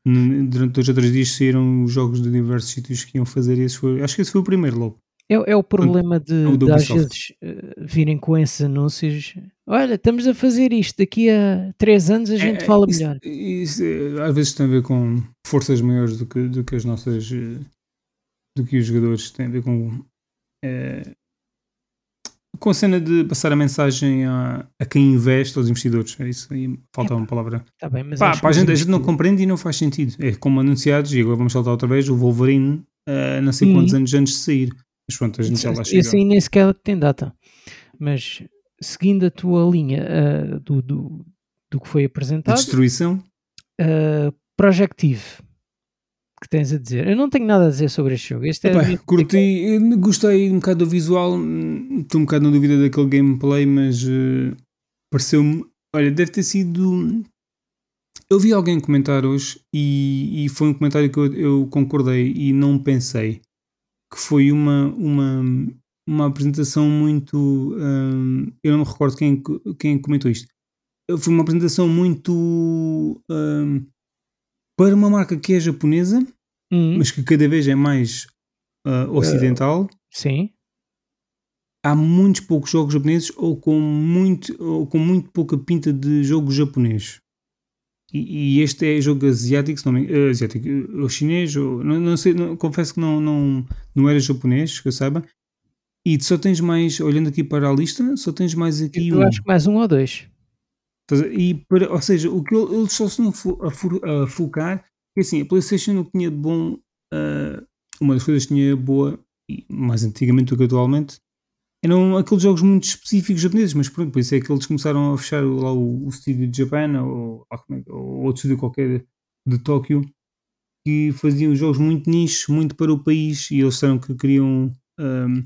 durante dois ou três dias saíram os jogos de diversos sítios que iam fazer. Esse foi, acho que esse foi o primeiro logo. É, é o problema de, da de às vezes eh, virem com esses anúncios. Olha, estamos a fazer isto, daqui a três anos a gente É, fala isso- melhor. Isso, é, às vezes tem a ver com forças maiores do que, do que as nossas. eh, do que os jogadores. Tem a ver com. eh, com a cena de passar a mensagem a, a quem investe, aos investidores. É isso aí, falta uma palavra. Está bem, mas Pá, pá, a, gente, a gente não compreende e não faz sentido. É como anunciados, e agora vamos saltar outra vez, o Wolverine, eh, não sei Uhum. quantos anos antes de sair. Mas pronto, a gente já lá Esse- chega. Esse aí nem sequer tem data. Mas seguindo a tua linha ah, do, do, do que foi apresentado, destruição. ah, Projective, que tens a dizer? Eu não tenho nada a dizer sobre este jogo. Este é Epá, a minha- curti, eu gostei um bocado do visual, estou um bocado na dúvida daquele gameplay, mas eh, pareceu-me. Olha, deve ter sido. Eu vi alguém comentar hoje e, e foi um comentário que eu, eu concordei e não pensei que foi uma, uma, uma apresentação muito. hum, eu não me recordo quem, quem comentou isto. Foi uma apresentação muito. hum, para uma marca que é japonesa, Hum, mas que cada vez é mais ah, ocidental, sim. há muitos poucos jogos japoneses ou com muito, ou com muito pouca pinta de jogo japonês. E, e este é jogo asiático, se não me, eh, asiático, eh, ou chinês, ou, não, não sei, não- confesso que não, não, não era japonês, que eu saiba. E só tens mais, olhando aqui para a lista, só tens mais aqui Eu um. acho que mais um ou dois. E para, ou seja, o que ele- eles só se não a, a focar, é assim, a PlayStation o que tinha de bom, ah, uma das coisas que tinha boa, mais antigamente do que atualmente, eram aqueles jogos muito específicos japoneses, mas pronto, por isso é que eles começaram a fechar lá o, o estúdio de Japan ou, é- ou outro estúdio qualquer de Tóquio que faziam jogos muito nicho, muito para o país e eles disseram que queriam ahm,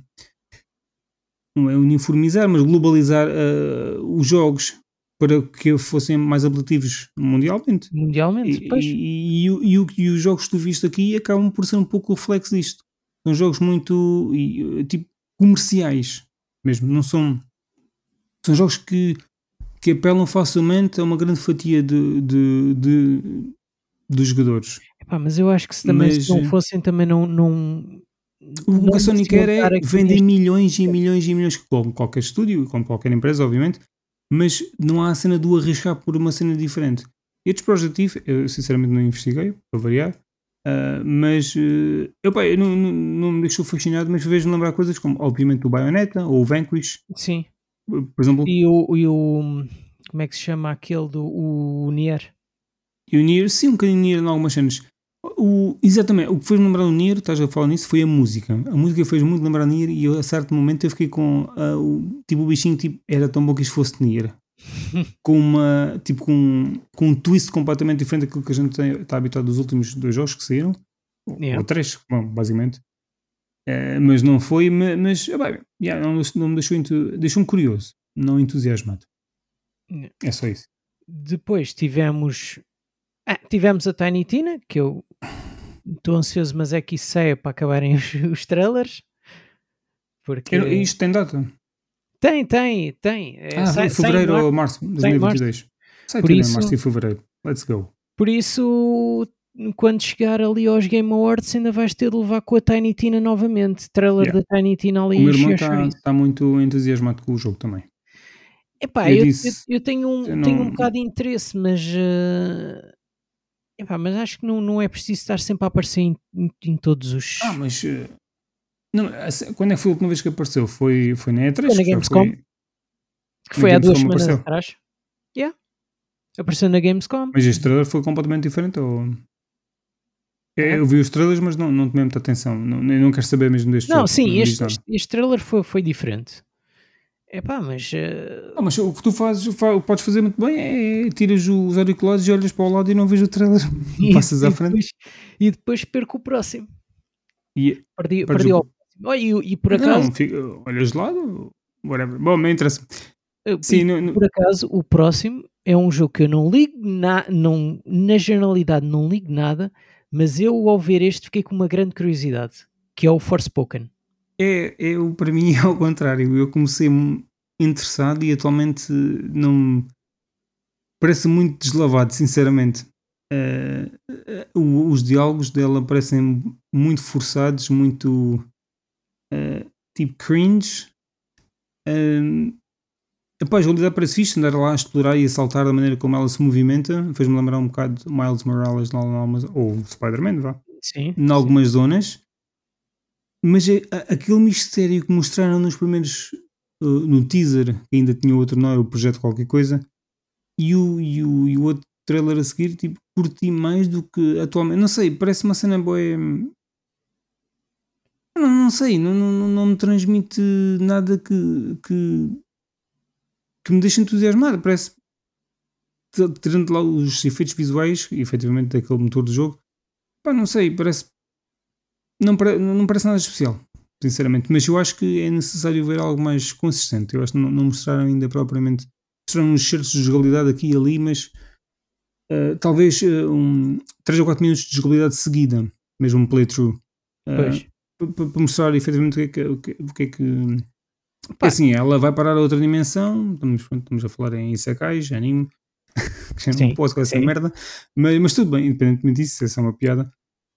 não é uniformizar, mas globalizar uh, os jogos para que fossem mais apelativos mundialmente. Mundialmente, E, pois. e, e, e e os jogos que tu viste aqui acabam por ser um pouco o reflexo disto. São jogos muito tipo comerciais mesmo, não são. São jogos que, que apelam facilmente a uma grande fatia de, de, de- dos jogadores. Epá, mas eu acho que se também Mas, se não eh, fossem, também não. não O não que a Sony mereciam quer é vender neste- milhões e milhões e milhões, como qualquer estúdio, como qualquer empresa, obviamente, mas não há a cena do arriscar por uma cena diferente. Estes Project Eve, eu sinceramente não investiguei, para variar, ah, mas eh, eu, pá, eu não, não, não me deixou fascinado, mas vejo-me lembrar coisas como, obviamente, o Bayonetta ou o Vanquish, Sim. por exemplo, E o, e o. Como é que se chama aquele do o Nier? e o Nier, sim, um bocadinho Nier em algumas cenas. O, exatamente, o que fez-me lembrar o Nier, estás a falar nisso, foi a música. A música fez muito lembrar Nier e eu, a certo momento eu fiquei com ah, o, tipo, o bichinho, tipo, era tão bom que isto fosse Nier. Com uma, tipo, com, com um twist completamente diferente daquilo que a gente tem- está habituado dos últimos dois jogos que saíram. Ou- Yeah. Ou três, bom, basicamente. Eh, mas não foi, ma- mas, bem, yeah, não, não me deixou, deixou-me curioso, não entusiasmado. Yeah. É só isso. Depois tivemos. Ah, tivemos a Tiny Tina, que eu estou ansioso, mas é que isso saia para acabarem os, os trailers. Porque. Eu- isto tem data. Tem, tem, tem. É, Ah, sai- fevereiro ou março de Sai em 2022. Sai tudo isso- em março e fevereiro. Let's go. Por isso, quando chegar ali aos Game Awards, ainda vais ter de levar com a Tiny Tina novamente. Trailer Yeah. da Tiny Tina ali O meu irmão está tá muito entusiasmado com o jogo também. Epá, eu eu, disse- eu, eu tenho, um, eu tenho não- um bocado de interesse, mas. eh, epá, mas acho que não, não é preciso estar sempre a aparecer em, em- em todos os. Ah, mas. eh, Não, quando é que foi a última vez que apareceu? Foi, foi na E3? Foi na Gamescom. que na foi há duas semanas apareceu? atrás. Yeah. Apareceu na Gamescom. Mas este trailer foi completamente diferente? Ou... Eu, eu vi os trailers, mas não, não tomei muita atenção. Não, eu não quero saber mesmo deste Não, jogo. sim, este, este, este trailer foi, foi diferente. Epá, mas. eh, Ah, mas o que tu fazes, fa- o que podes fazer muito bem é tiras os auriculares e olhas para o lado e não vês o trailer. e- Passas à frente. Depois, e depois perco o próximo. E, Perdi, perdi o- Olha, e, e por acaso, não, olhas de lado, whatever. Bom, não interessa. Sim, e não- não- por acaso, o próximo é um jogo que eu não ligo, na, não, na generalidade não ligo nada, mas eu ao ver este fiquei com uma grande curiosidade, que é o Forspoken. É, eu, para mim é ao contrário. Eu comecei interessado e atualmente não parece muito deslavado, sinceramente. Eh, o- os diálogos dela parecem muito forçados, muito eh, tipo cringe. Um, epá, a jogabilidade parece fixe, andar lá a explorar e a saltar da maneira como ela se movimenta. Fez-me lembrar um bocado de Miles Morales ou Spider-Man, vá Sim. em algumas zonas, mas é, a- aquele mistério que mostraram nos primeiros uh, no teaser, que ainda tinha outro nome, o projeto qualquer coisa, e o, e o, e o outro trailer a seguir, tipo, curti mais do que atualmente. Não sei, parece uma cena boa. Não, não sei, não, não, não- me transmite nada que, que, que me deixe entusiasmado. Parece tirando lá os efeitos visuais, efetivamente daquele motor do jogo, Pá, não sei, parece. Não, não parece nada especial, sinceramente. Mas eu acho que é necessário ver algo mais consistente. Eu acho que não, não mostraram ainda propriamente. Mostraram uns certos de jogabilidade aqui e ali, mas. eh, talvez eh, um, 3 ou 4 minutos de jogabilidade seguida, mesmo um playthrough. Pois. Para mostrar efetivamente o que é que. O que, o que, é que Pá. assim, ela vai parar a outra dimensão. Estamos, estamos a falar em Isekais, anime. que já não Sim, posso com essa sim. merda. Mas, mas tudo bem, independentemente disso, essa é uma piada.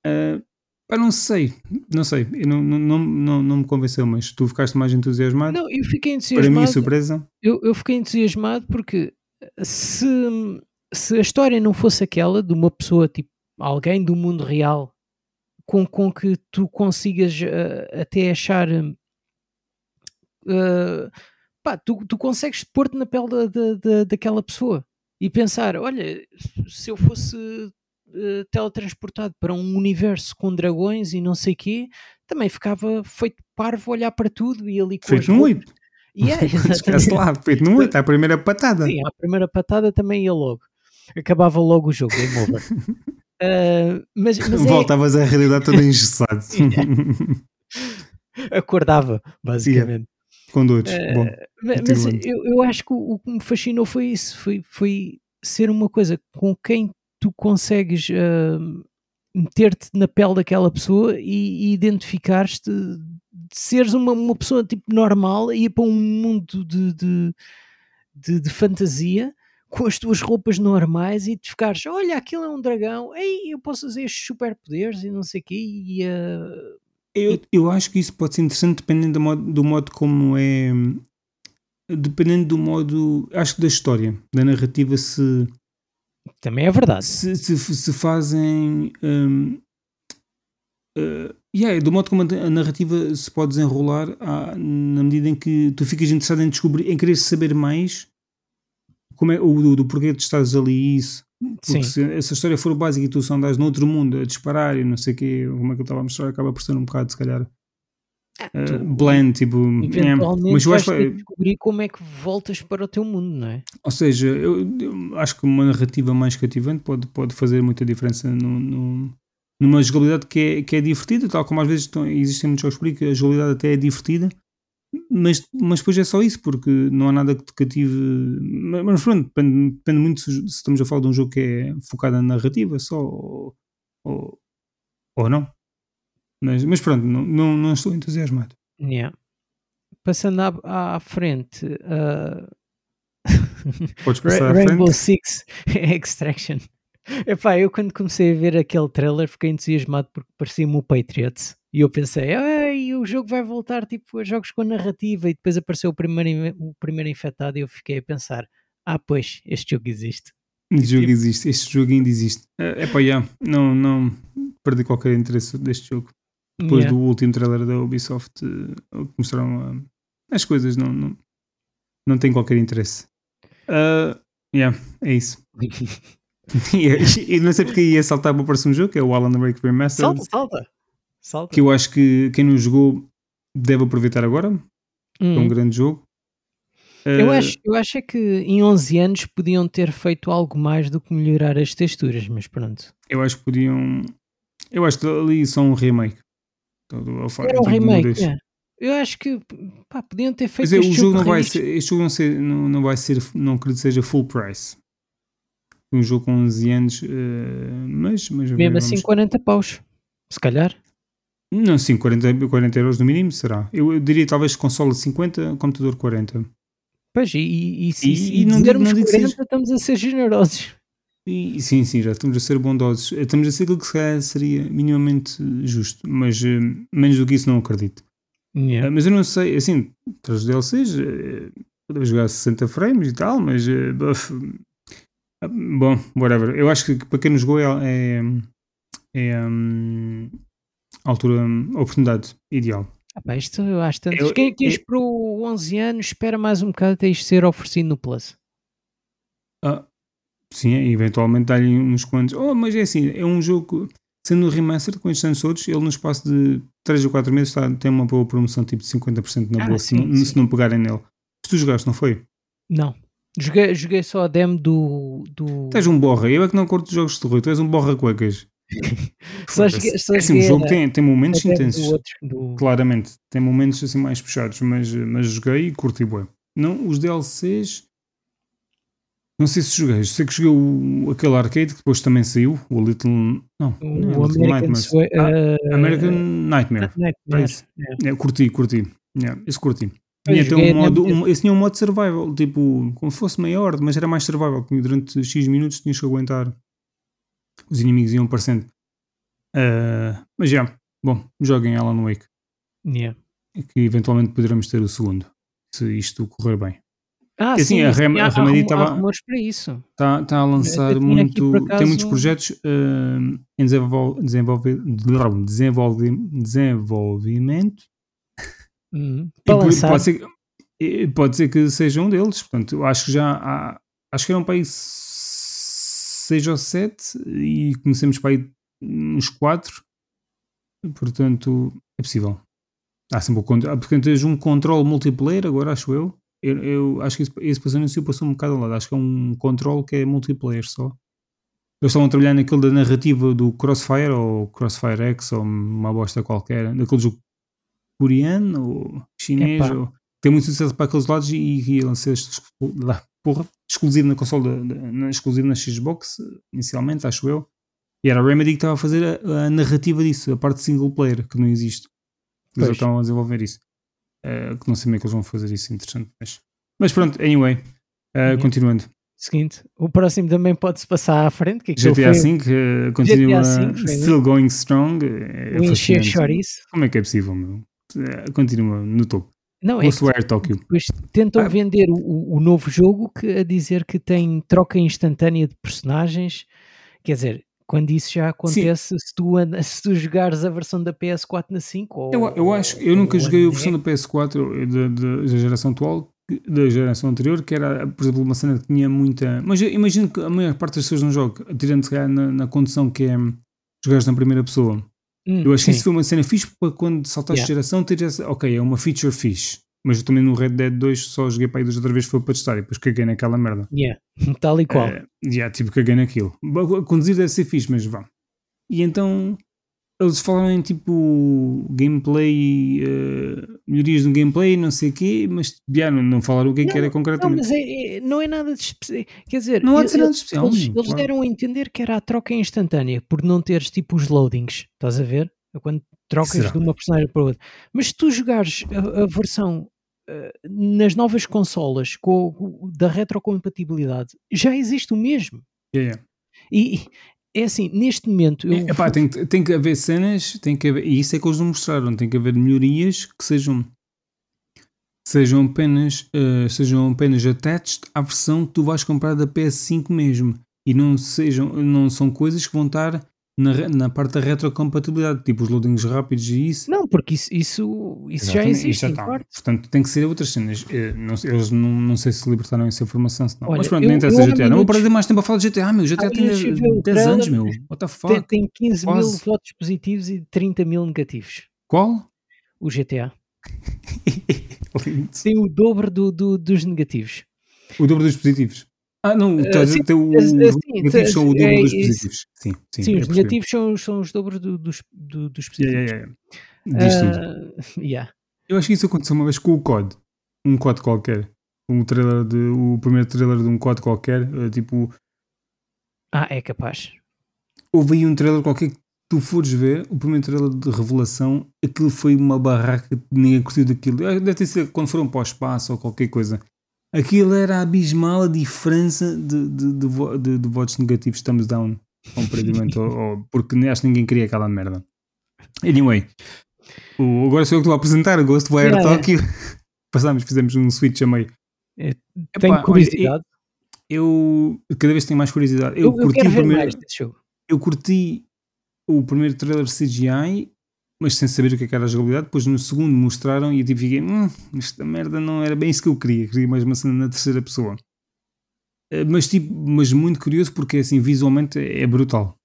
Ah, pá, não sei, não sei. Eu não, não, não, não, me convenceu, mas tu ficaste mais entusiasmado. Não, eu fiquei Para entusiasmado. mim, surpresa. eu, eu fiquei entusiasmado porque se, se a história não fosse aquela de uma pessoa, tipo alguém do mundo real, com, com que tu consigas eh, até achar. eh, pá, tu, tu consegues pôr-te na pele da, da, da- daquela pessoa e pensar: olha, se eu fosse eh, teletransportado para um universo com dragões e não sei quê, também ficava feito parvo olhar para tudo e ali Feito roupas. oito. É, Esquece lá, feito num oito, a primeira patada. Sim, a primeira patada também ia logo. Acabava logo o jogo, game over. Ah, mas mas é- Voltavas à realidade toda engessado. acordava, basicamente. condores. Bom, mas eu, eu acho que o, o que me fascinou foi isso, foi, foi ser uma coisa com quem tu consegues uh, meter-te na pele daquela pessoa e, e identificares-te, seres uma, uma pessoa tipo normal e ir para um mundo de, de, de, de fantasia com as tuas roupas normais e te ficares, olha, aquilo é um dragão, ei, eu posso fazer estes superpoderes e não sei o quê, e, uh, eu, eu acho que isso pode ser interessante dependendo do modo, do modo como é. Dependendo do modo. Acho que da história, da narrativa, se. Também é verdade. Se, se, se fazem. Um, uh, yeah, do modo como a narrativa se pode desenrolar à, na medida em que tu ficas interessado em descobrir, em querer saber mais como é, o, do, do porquê de estás ali isso. Porque Sim. se essa história for básica e tu só andas noutro mundo a disparar e não sei o quê, como é que eu estava a mostrar, acaba por ser um bocado, se calhar, uh, blend, tipo. Eventualmente é, mas eu acho que descobrir como é que voltas para o teu mundo, não é? Ou seja, eu, eu acho que uma narrativa mais cativante pode, pode fazer muita diferença no, no, numa jogabilidade que é, que é divertida, tal como às vezes estão, existem muitos jogos por aí que a jogabilidade até é divertida, mas, mas depois é só isso, porque não há nada que te cative. Mas pronto, depende, depende muito se, se, estamos a falar de um jogo que é focado na narrativa só ou, ou, ou não. Mas, mas pronto, não, não, não estou entusiasmado. Yeah. Passando à, à frente, uh... Podes passar Rainbow? Six Extraction. Epá, eu quando comecei a ver aquele trailer fiquei entusiasmado porque parecia-me o Patriots. E eu pensei, Ei, o jogo vai voltar tipo a jogos com narrativa. E depois apareceu o primeiro, o primeiro infectado e eu fiquei a pensar: ah, pois, este jogo existe. Este jogo tipo... existe, este jogo ainda existe. É pá, yeah, não, não perdi qualquer interesse deste jogo. Depois yeah. do último trailer da Ubisoft, uh, mostraram uh, as coisas, não, não, não tem qualquer interesse. Uh, yeah, é isso. e, e não sei porque ia saltar para o próximo jogo, que é o Alan Wake Remastered. Salta, salta. Salta. Que eu acho que quem não jogou deve aproveitar agora. Hum. É um hum. grande jogo. Eu, uh, acho, eu acho é que em 11 anos podiam ter feito algo mais do que melhorar as texturas, mas pronto. Eu acho que podiam. Eu acho que ali são um remake. Todo, Era um remake, é. Eu acho que pá, podiam ter feito. É, o jogo não vai ser, este jogo não, ser, não, não vai ser, não acredito que seja full price. Um jogo com 11 anos, uh, mas, mas mesmo assim, 40 paus, se calhar. Não, sim, 40, 40 euros no mínimo será. Eu, eu diria talvez consola 50, computador 40. Pois, e, e, e, e, e não, dermos não 40 seja... estamos a ser generosos. E, sim, sim, já estamos a ser bondosos. Estamos a ser aquilo que seria minimamente justo, mas uh, menos do que isso não acredito. Yeah. Uh, mas eu não sei, assim, para os DLCs, uh, podemos jogar 60 frames e tal, mas uh, bom, whatever. Eu acho que para quem nos jogou é, é, é um, altura, oportunidade ideal. Ah, pá, isto eu acho tanto. Eu, quem, quem eu, esperou 11 anos, espera mais um bocado até isto ser oferecido no Plus. Ah, sim, eventualmente dá-lhe uns quantos. Oh, mas é assim, é um jogo. Sendo um remaster com estes sensores, ele no espaço de 3 ou 4 meses está, tem uma boa promoção tipo de 50% na ah, boa, sim, se, não, se não pegarem nele. Se tu jogaste, não foi? Não. Joguei, joguei só a demo do. do... Tu és um borra, eu é que não curto jogos de terror, tu és um borra cuecas. só é assim, o jogo tem, tem momentos intensos. Do outro, do... Claramente, tem momentos assim mais puxados, mas, mas joguei e curti bem. Não, os DLCs. Não sei se joguei, sei que joguei o, aquele arcade que depois também saiu, o Little. Não, o não é Little Nightmares. uh, American Nightmare. Nightmare. É, é, curti, curti. Yeah, esse curti. Tinha tem um modo, um, esse tinha um modo survival, tipo, como se fosse maior, mas era mais survival. Durante X minutos tinhas que aguentar os inimigos iam aparecendo. Uh, mas já, bom, joguem Alan Wake. Yeah. Que eventualmente poderemos ter o segundo, se isto correr bem. Ah, assim, sim, a, Rem, a Remedy estava. Está, está a lançar muito, acaso... tem muitos projetos uh, em desenvolve, desenvolve, desenvolve, desenvolvimento. Uhum. Para lançar. Pode ser, pode ser que seja um deles. Portanto, acho que já há, acho que era um país 6 ou 7 e conhecemos para aí uns 4. Portanto, é possível. Há sempre o controle. Porque tens um controle multiplayer, agora acho eu. Eu, eu acho que esse, esse anúncio passou um bocado ao lado. Acho que é um controle que é multiplayer só. Eles estavam a trabalhar naquele da narrativa do Crossfire ou Crossfire X ou uma bosta qualquer, daquele jogo coreano ou chinês. Ou, tem muito sucesso para aqueles lados e, e lá, porra, exclusivo na na, exclusivo na Xbox, inicialmente, acho eu. E era a Remedy que estava a fazer a, a narrativa disso, a parte single player, que não existe. Eles estavam a desenvolver isso. Uh, que não sei como é que eles vão fazer isso, interessante. Mas, mas pronto, anyway, uh, continuando. Seguinte, o próximo também pode-se passar à frente. Que é que GTA V uh, continua GTA V, still going strong. É o encher chouriço. Como é que é possível, meu? Continua no topo. Não, é Tokyo. Depois tentam ah. vender o, o, novo jogo que, a dizer que tem troca instantânea de personagens. Quer dizer, quando isso já acontece, se tu, se tu jogares a versão da PS4 na 5 ou, eu, eu acho, eu nunca joguei a versão da PS4 da, da geração atual, da geração anterior, que era, por exemplo, uma cena que tinha muita. Mas eu imagino que a maior parte das pessoas não joga, tirando se na, na condição que é jogares na primeira pessoa. Hum, eu acho sim. que isso foi uma cena fixe para quando saltaste yeah. geração, teres, ok, é uma feature fixe. Mas eu também no Red Dead 2 só joguei para aí duas outra vez foi para testar e depois caguei naquela merda. Yeah, tal e qual. Uh, yeah, tipo, caguei naquilo. Conduzir deve ser fixe, mas vá. E então eles falaram em tipo gameplay, uh, melhorias no gameplay, não sei o quê, mas já, não, não falaram o que, é que era concretamente. Não, mas é, é, não é nada de especial. Quer dizer, não há de ser nada de especial. Eles, eles deram a entender que era a troca instantânea por não teres tipo os loadings, estás a ver? Quando trocas Será? de uma personagem para outra. Mas se tu jogares a, a versão Uh, nas novas consolas com, da retrocompatibilidade já existe o mesmo. Yeah. E é assim, neste momento. Eu... É, tem, tem que haver cenas, tem que haver, e isso é que eles não mostraram, tem que haver melhorias que sejam sejam apenas, uh, sejam apenas attached à versão que tu vais comprar da PS5 mesmo e não sejam não são coisas que vão estar na, na parte da retrocompatibilidade, tipo os loadings rápidos e isso. Não, porque isso, isso, isso já existe. Já tá. Portanto, tem que ser outras cenas. Eh, não, eles não, não sei se libertaram essa informação. Senão. Olha, Mas pronto, eu, nem interessa GTA. Não vou de mais tempo a falar de GTA. Meu, GTA ah, tem 10 anos, meu. What the fuck? Tem, tem 15 Quase. mil votos positivos e 30 mil negativos. Qual? O GTA. tem o dobro do, do, dos negativos. O dobro dos positivos? Ah, não, uh, sim, o, os negativos são o dobro dos positivos. Sim, sim, sim os negativos são, são os dobros do, dos, do, dos positivos. Yeah, yeah, yeah. Uh, yeah. Eu acho que isso aconteceu uma vez com o COD. Um COD qualquer. Um trailer de, o primeiro trailer de um COD qualquer. Tipo. Ah, é capaz. Houve aí um trailer qualquer que tu fores ver, o primeiro trailer de revelação, aquilo foi uma barraca, ninguém curtiu daquilo. Deve ter sido quando foram para o espaço ou qualquer coisa. Aquilo era abismal a diferença de, de, de, de, de votos negativos thumbs down comparativamente ao, ao, porque acho que ninguém queria aquela merda. Anyway, o, agora sou eu que estou a apresentar o Ghostwire yeah, Tokyo. Yeah. Passámos, fizemos um switch a meio. É, tenho Epá, curiosidade. eu, eu, cada vez tenho mais curiosidade. Eu, eu curti o primeiro. Eu curti o primeiro trailer CGI mas sem saber o que, é que era a jogabilidade. Depois no segundo mostraram e eu tipo, fiquei, hum, esta merda não era bem isso que eu queria, queria mais uma cena na terceira pessoa. Eh, mas, tipo, mas muito curioso porque assim, visualmente é brutal.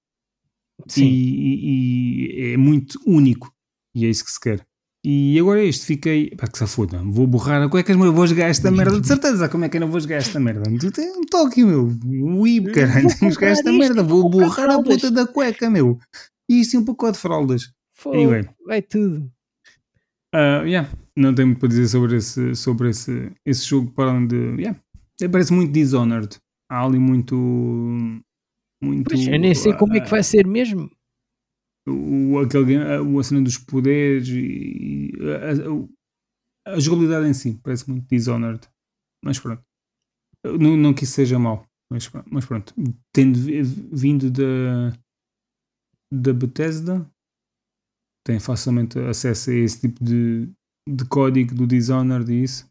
Sim. E, e, é muito único. E é isso que se quer. E agora este, fiquei. Pá, que se foda, vou borrar. Como é que eu vou jogar esta merda? De certeza, como é que eu não vou jogar esta merda? Um toque, meu. Wii, caralho. Vou jogar esta merda. Vou borrar a puta da cueca, meu. E é um pacote de fraldas. Foi, anyway. vai tudo. Uh, yeah. Não tenho muito para dizer sobre esse, sobre esse, esse jogo para além de. Yeah. Parece muito Dishonored. Há ali muito. muito pois, eu nem sei como uh, é que vai ser mesmo. O, aquele, a, a cena dos poderes e a, a, a, jogabilidade em si parece muito Dishonored. Mas pronto. Não, não que isso seja mau. Mas, mas pronto. Tendo vindo da, da Bethesda, tem facilmente acesso a esse tipo de, de código do Dishonored e isso.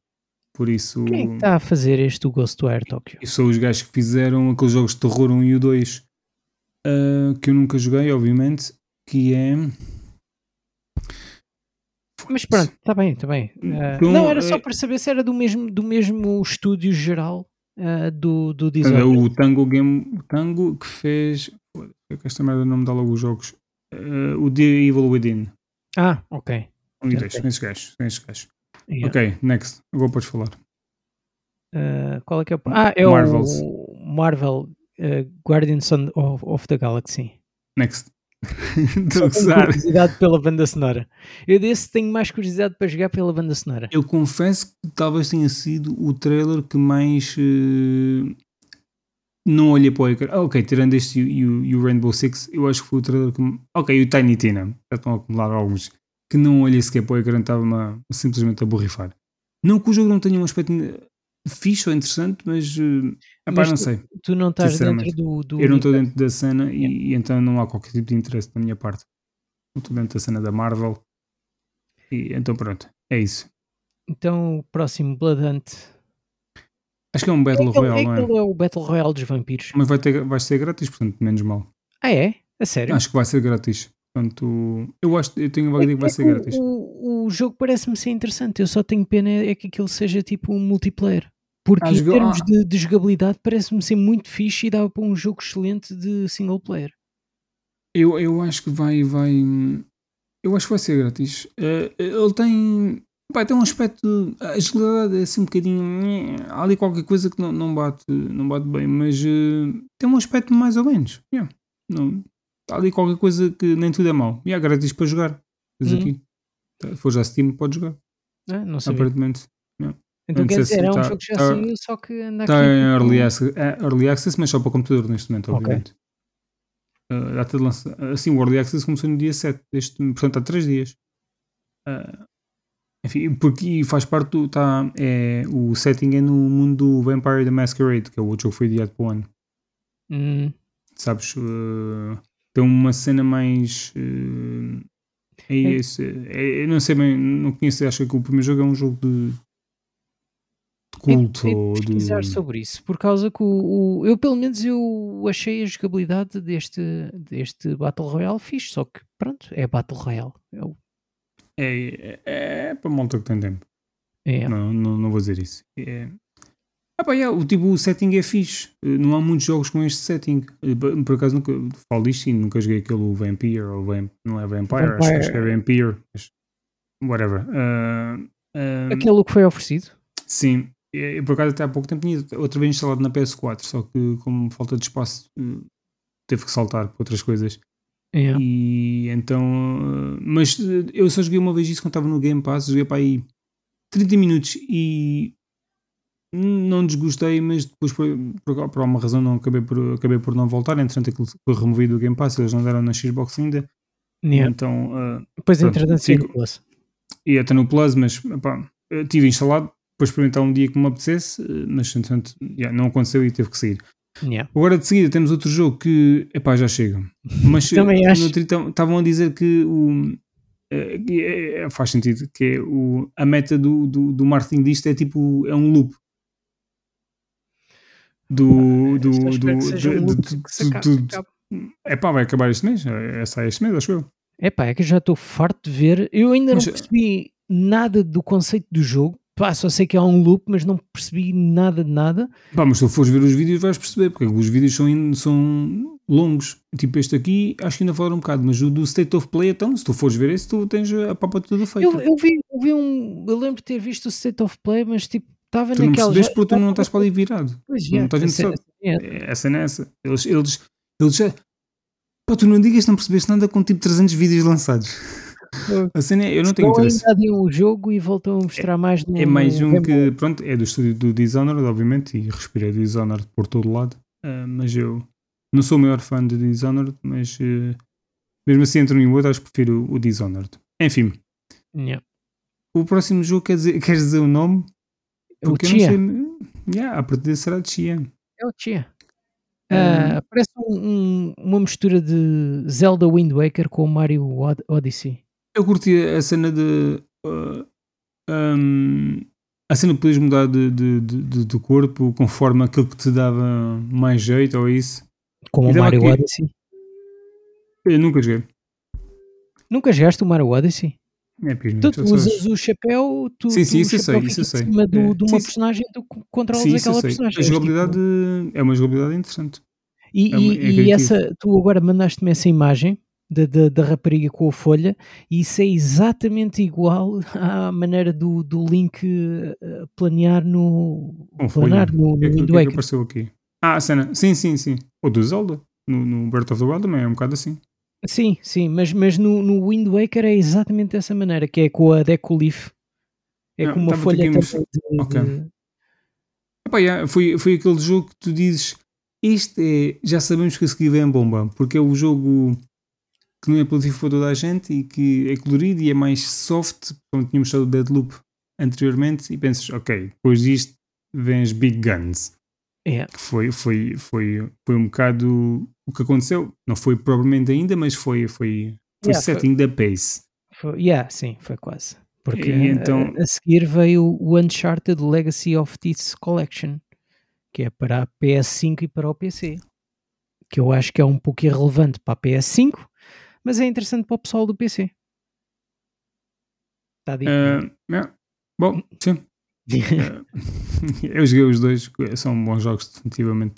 Por isso. Quem é que está a fazer este do Ghostwire Tokyo? E são os gajos que fizeram aqueles jogos de terror 1 e o 2 uh, que eu nunca joguei, obviamente. Que é. Mas pronto, está bem, está bem. Uh, não, era só eh, para saber se era do mesmo, do mesmo estúdio geral uh, do, do Dishonored. O Tango Game. Tango que fez. Esta merda não me dá logo os jogos uh, o The Evil Within. Ah, ok. Um e dois, tem esses gajos. Esses gajos. Yeah. Ok, next. Agora podes falar. Uh, qual é que é o. Ah, é Marvels. o Marvel uh, Guardians of, of the Galaxy. Next. Estou a curiosidade pela banda sonora. Eu desse tenho mais curiosidade para jogar pela banda sonora. Eu confesso que talvez tenha sido o trailer que mais eh, não olhei para o ecrã. Ah, ok, tirando este e, o- e o Rainbow Six, eu acho que foi o trailer que. Ok, e o Tiny Tina, já estão a acumular alguns, que não olhei sequer para o ecrã, estava-me a- simplesmente a borrifar. Não que o jogo não tenha um aspecto fixe ou interessante, mas. eh, epá, Mas não tu- sei. Tu não estás dentro do. do Eu não estou dentro da cena e, e então não há qualquer tipo de interesse da minha parte. Não estou dentro da cena da Marvel. E então pronto, é isso. Então, o próximo Blood Hunt. Acho que é um Battle Royale, não é? aquele é o Battle Royale dos vampiros. Mas vai, ter, vai ser grátis, portanto, menos mal. Ah, é? A sério? Acho que vai ser grátis. Portanto, eu acho, eu tenho a vaga de que vai É ser que o- grátis. O, o jogo parece-me ser interessante. Eu só tenho pena é que aquilo seja tipo um multiplayer. Porque Ah, em joga- termos ah. de, de jogabilidade parece-me ser muito fixe e dava para um jogo excelente de single player. Eu, eu acho que vai, vai. Eu acho que vai ser grátis. Eh, ele tem. Pá, tem um aspecto. A agilidade é assim um bocadinho. Há ali qualquer coisa que não, não, bate, não bate bem, mas eh, tem um aspecto mais ou menos. Yeah. Não, há ali qualquer coisa que nem tudo é mau. E há grátis para jogar. Diz Uhum. aqui. Se for já Steam, pode jogar. Ah, não sabia. Aparentemente. Então não quer sei dizer, é um tá- jogo que já tá- saiu, só que anda aqui. Está em early access, é early access, mas só para computador neste momento, obviamente. Uh, data de lança- assim, o early access começou no dia 7, deste, portanto há 3 dias. Uh, enfim, porque faz parte do. Tá, é, o setting é no mundo do Vampire the Masquerade, que é o outro jogo que foi adiado para o ano. Hum, Sabes? Uh, tem uma cena mais. Uh, é É. esse, é- eu não sei bem, não conheço, acho que o primeiro jogo é um jogo de. de culto de ou de. pesquisar sobre isso, por causa que o, o- eu pelo menos eu achei a jogabilidade deste, deste Battle Royale fixe, só que pronto, é Battle Royale. É o- É, é, é para malta que tem tempo. É, Não, não, não vou dizer isso. É... Ah, pá, yeah, o, tipo, o setting é fixe. Eh, Não há muitos jogos com este setting. Eh, Por acaso nunca falo disto sim, nunca joguei aquele Vampire ou Vamp, não é Vampire, Acho, que- acho que é Vampire. Mas whatever. Ah, ah, aquele que foi oferecido. Sim, eu, por acaso até há pouco tempo tinha outra vez instalado na PS4, só que como falta de espaço eh, teve que saltar para outras coisas. É. E então. Mas uh, eu só joguei uma vez isso quando estava no Game Pass, joguei para aí 30 minutos e não desgostei, mas depois por, por, por alguma razão não acabei por, acabei por não voltar. Entretanto, aquilo foi removido do Game Pass, eles não deram na Xbox ainda. Yeah. Então, uh, Depois entretanto saiu no Plus. e até no Plus, mas tive instalado para experimentar um dia que me apetecesse, uh, mas entretanto yeah, não aconteceu e teve que sair. Yeah. Agora de seguida temos outro jogo que, epá, já chega. Mas Também eh, acho. estavam a dizer que o. é- é- faz sentido, que é o, a meta do, do, do marketing disto é tipo, é um loop. Do. do, do, um acabe. Epá, vai acabar este mês, é, sai este mês, acho eu. Epá, é que eu já estou farto de ver. Eu ainda Mas- não percebi nada do conceito do jogo. Pá, só sei que há um loop, mas não percebi nada de nada. Pá, mas se tu fores ver os vídeos vais perceber, porque os vídeos são, são longos. Tipo este aqui, acho que ainda falaram um bocado, mas o do State of Play, então, se tu fores ver esse, tu tens a papa toda feita. Eu, eu vi, eu vi um. Eu lembro de ter visto o State of Play, mas tipo, estava tu não naquela. percebeste porque tu não estás para ali virado. Pois, não já, estás a cena- interessado. é, Essa é nessa. Eles, eles, eles já. Pá, tu não digas que não percebeste nada com tipo 300 vídeos lançados. A cena é, eu não tenho interesse. ainda o jogo e voltam a mostrar mais no, É mais um que, pronto, é do estúdio do Dishonored, obviamente, e respirei Dishonored por todo lado. Ah, mas eu não sou o maior fã de Dishonored, mas eh, mesmo assim entre um e o outro, acho que prefiro o Dishonored. Enfim, Yeah. o próximo jogo quer dizer, queres dizer o nome? O Porque eu Chia. não sei. Yeah, a partir será de Chia. É o Chia. Hum. Ah, parece um- um- uma mistura de Zelda Wind Waker com Mario Od- Odyssey. Eu curti a cena de. uh, um, a cena de poderes mudar de, de, de, de- corpo conforme aquilo que te dava mais jeito ou isso. Como o Mario aqui- Odyssey. Eu nunca joguei. Nunca jogaste o Mario Odyssey? É Tu usas o chapéu, tu, Sim, sim, isso eu sei, isso eu sei. cima do- É, de uma sim, personagem e tu controlas Sim, aquela personagem. A És tipo- jogabilidade é uma jogabilidade interessante. E, É uma- e- é e essa, tu agora mandaste-me essa imagem da, da, da rapariga com a folha e isso é exatamente igual à maneira do, do Link eh, planear no, planar folha. no, é no Wind é Waker. apareceu aqui? Ah, a cena. Sim, sim, sim. Ou do Zelda. No, no Breath of the Wild também é um bocado assim. Sim, sim, mas, mas no, no Wind Waker é exatamente dessa maneira, que é com a Deco Leaf. É Não, com uma folha aqui, mas- também de, ok. de- Epá, yeah, foi, foi aquele jogo que tu dizes este é, já sabemos que a seguir vem bomba, porque é o jogo que não é apelativo para toda a gente e que é colorido e é mais soft, como tínhamos mostrado o Deadloop anteriormente, e pensas, ok, depois disto vem as Big Guns. que foi, foi, foi, foi um bocado o que aconteceu. Não foi propriamente ainda, mas foi, foi, foi Yeah, foi- setting da pace. foi- yeah, sim, foi quase. Porque E então- a, a seguir veio o Uncharted Legacy of Thieves Collection, que é para a PS5 e para o PC. Que eu acho que é um pouco irrelevante para a PS5, mas é interessante para o pessoal do PC. Está dito. Ah, yeah. Bom, sim. Ah, eu joguei os dois, são bons jogos, definitivamente.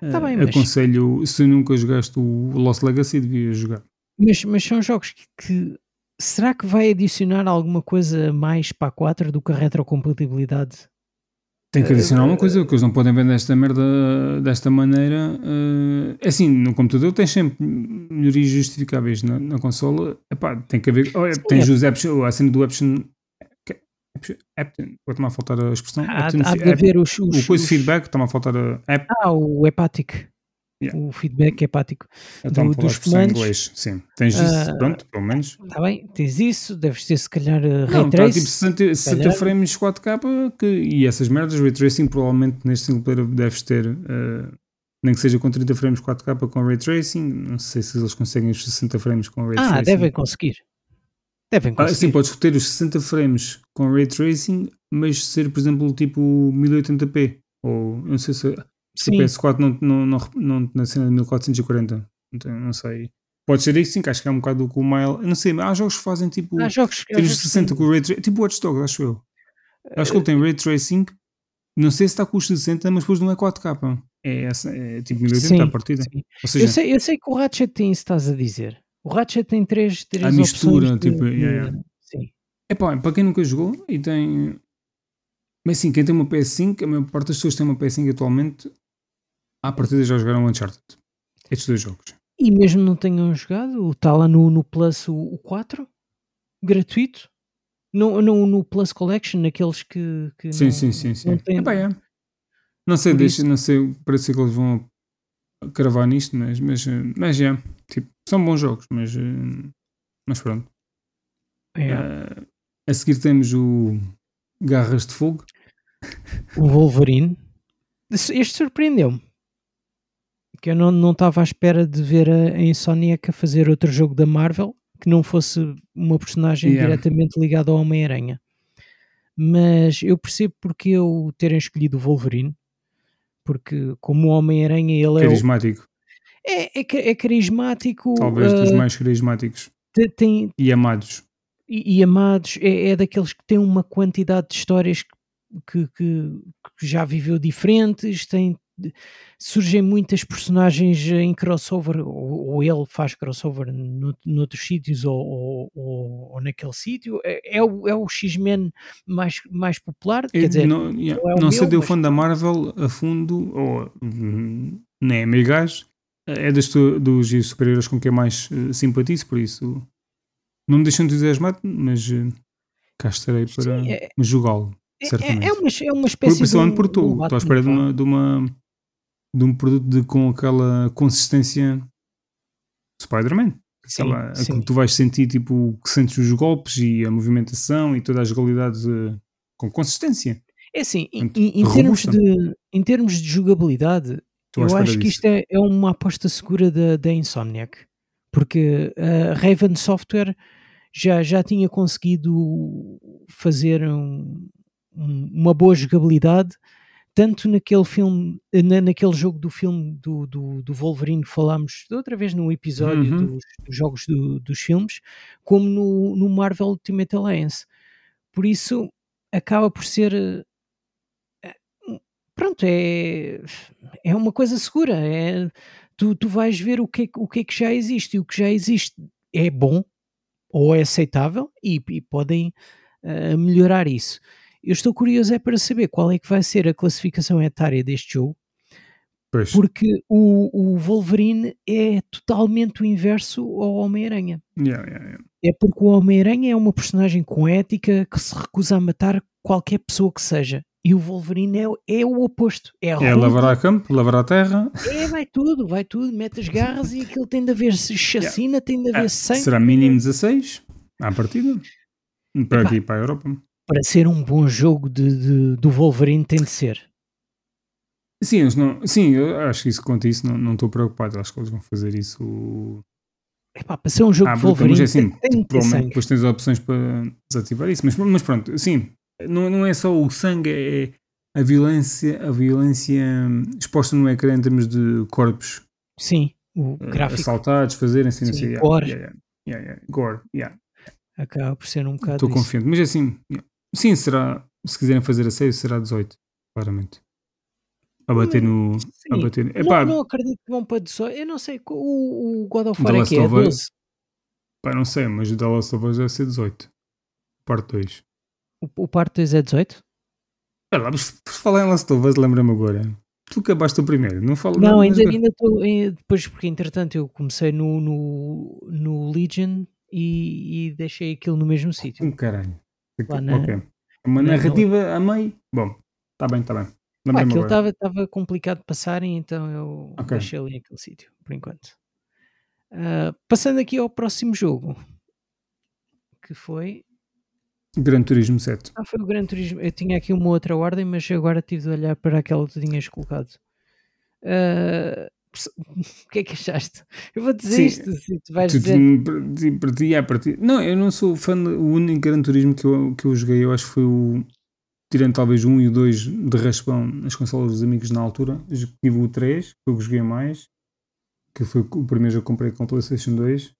Tá Ah, bem, mas- Aconselho, se nunca jogaste o Lost Legacy, devias jogar. Mas, mas são jogos que, que- Será que vai adicionar alguma coisa mais para a 4 do que a retrocompatibilidade? Tem que adicionar uma coisa, que eles não podem vender esta merda desta maneira. ah, é assim, no computador tens sempre melhorias justificáveis na, na consola. Epá, tem que haver. Olha, Sim, tens é. os apps, a cena do Action. Action Está-me a faltar a expressão. Há, Action há de haver os, os, o coisa os- feedback, está-me a faltar a app. Ah, o hepático. Yeah. O feedback hepático. Está-me a do- dos comandos. inglês. Sim, tens isso, Ah, pronto, pelo menos. Está bem? Tens isso, deves ter se calhar uh, Não, Ray está tipo 60, 60 calhar. frames 4K que, e essas merdas, Ray Tracing provavelmente neste single player deves ter, eh, nem que seja com 30 frames 4K com Ray Tracing, não sei se eles conseguem os 60 frames com Ray ah, Tracing. devem conseguir. Devem Ah, conseguir. sim, podes ter os 60 frames com Ray Tracing, mas ser, por exemplo, tipo 1080p, ou não sei se, se o Sim. PS4 não, não, não, não, na cena de 1440, então, não sei. Pode ser isso sim, que acho que é um bocado com o Mile, não sei, mas há jogos que fazem tipo... Há jogos que. há Tens jogos que 60 têm- com o Ray Tracing, tipo Watch Dogs, acho eu. Acho que ele tem Ray Tracing, não sei se está com os 60, mas depois não é 4K. É, essa, é tipo 1080 Sim, à partida. sim. Seja, Eu, sei, eu sei que o Ratchet tem isso estás a dizer. O Ratchet tem três, três A mistura, de- tipo, de- yeah, yeah. Sim. epá, para quem nunca jogou e tem. Mas sim, quem tem uma PS5, a maior parte das pessoas têm uma PS5 atualmente, à partida já jogaram Uncharted. Estes dois jogos. E mesmo não tenham jogado, está lá no, no Plus o, o 4, gratuito. Não, não no Plus Collection, naqueles que, que Sim, não, sim, sim, sim. não têm. Epá, é. Não sei, Por deixa, isso- não sei, parece que eles vão cravar nisto, mas, mas, mas é. Tipo, são bons jogos, mas, eh, mas pronto. É, Eh, a seguir temos o Garras de Fogo. o Wolverine. Este surpreendeu-me. Que eu não não estava à espera de ver a, a Insomniac a fazer outro jogo da Marvel que não fosse uma personagem Yeah. diretamente ligada ao Homem-Aranha. Mas eu percebo porque eu terem escolhido o Wolverine. Porque como o Homem-Aranha ele é, Carismático. é, é, é carismático, Talvez dos ah, mais carismáticos te- tem, e amados. e, e amados, é, é daqueles que têm uma quantidade de histórias que, que- que já viveu diferentes, tem, surgem muitas personagens em crossover, ou, ou ele faz crossover no, noutros sítios ou, ou, ou- ou naquele sítio, é, é o, é o X-Men mais, mais popular, quer dizer, não, yeah, não é não sei meu, deu mas- fã da Marvel a fundo, ou hum, nem é meio gajo, é das, tu- dos super-heróis com quem mais eh, simpatizo, por isso não me deixam entusiasmado, mas eh, cá estarei para é- julgá-lo, é, é, é uma, é uma espécie Principalmente de um, por um tu, estou à espera de Batman, uma, de uma de um produto de, com aquela consistência Spider-Man. Aquela, sim. que tu vais sentir, tipo, que sentes os golpes e a movimentação e toda a jogabilidade eh, com consistência. É assim, em, Portanto, em- em termos de, em termos de jogabilidade, Estou eu acho que isto é, é uma aposta segura da, da Insomniac, porque a Raven Software já, já tinha conseguido fazer um- um- uma boa jogabilidade, tanto naquele filme, na- naquele jogo do filme do, do, do Wolverine que falámos outra vez no episódio Uhum. dos, dos jogos do- dos filmes, como no, no Marvel Ultimate Alliance. Por isso, acaba por ser eh, pronto, é, é uma coisa segura. É, tu, tu vais ver o que, é que- o que é que já existe e o que já existe é bom ou é aceitável e, e podem eh, melhorar isso. Eu estou curioso é para saber qual é que vai ser a classificação etária deste jogo, Pois. Porque o, o Wolverine é totalmente o inverso ao Homem-Aranha. Yeah, yeah, yeah. É porque o Homem-Aranha é uma personagem com ética que se recusa a matar qualquer pessoa que seja. E o Wolverine é, o- é o oposto. É, É a campo, lavar a terra. é, vai tudo, vai tudo, mete as garras e aquilo tem de haver chacina, tem de haver Ah, sangue. será mínimo 16 à partida. Para Epá. aqui para a Europa. Para ser um bom jogo de, de- do Wolverine tem de ser. Sim, eles não, sim, eu acho que isso quanto a isso não não estou preocupado. Acho que eles vão fazer isso. Epá, para ser um jogo Ah, de bruto, Wolverine mas é assim, tem, tem de ter depois tens opções para desativar isso. Mas, mas pronto, sim, não, não é só o sangue, é a violência, a violência exposta no ecrã em termos de corpos Sim, o eh, gráfico assaltados, fazerem assim, não Sim, sei, yeah, gore. yeah, yeah, yeah, yeah, gore, yeah. acaba por ser um bocado Estou confiante. Mas é assim, yeah. Sim, será, se quiserem fazer a sério, será 18, claramente. A bater no. A Hum, Sim. bater, Não, epá, não acredito que vão para 18. Eu não sei, o, o God of War é que é of Us. 12. pá, não sei, mas o The Last of Us deve ser 18. Parte 2. O, o parte 2 é 18? Olha lá, mas por falar em Last of Us, lembra-me agora. Tu acabaste o primeiro, não falo Não, mas ainda agora- ainda estou. Depois, porque entretanto eu comecei no, no, no Legion e, e deixei aquilo no mesmo sítio. Um caralho. Lá na- ok. Uma na- narrativa a meio. Bom, está bem, está bem. Pá, Lembrei-me aquilo estava complicado de passarem, então eu Ok. deixei ali aquele sítio, por enquanto. Ah, passando aqui ao próximo jogo, que foi. Gran Turismo 7. Ah, foi o Gran Turismo. Eu tinha aqui uma outra ordem, mas agora tive de olhar para aquela que tu tinhas colocado. Ah, o que é que achaste? Eu vou dizer Sim, isto, se tu vais Tu- dizer. tu- para ti- é para ti. Não, eu não sou fã. O único Gran Turismo que eu, que eu joguei, eu acho que foi o. Tirando talvez 1 e o 2 de raspão nas consolas dos amigos na altura. Tive o 3, foi o que joguei mais. Que foi o primeiro que comprei com o PlayStation 2.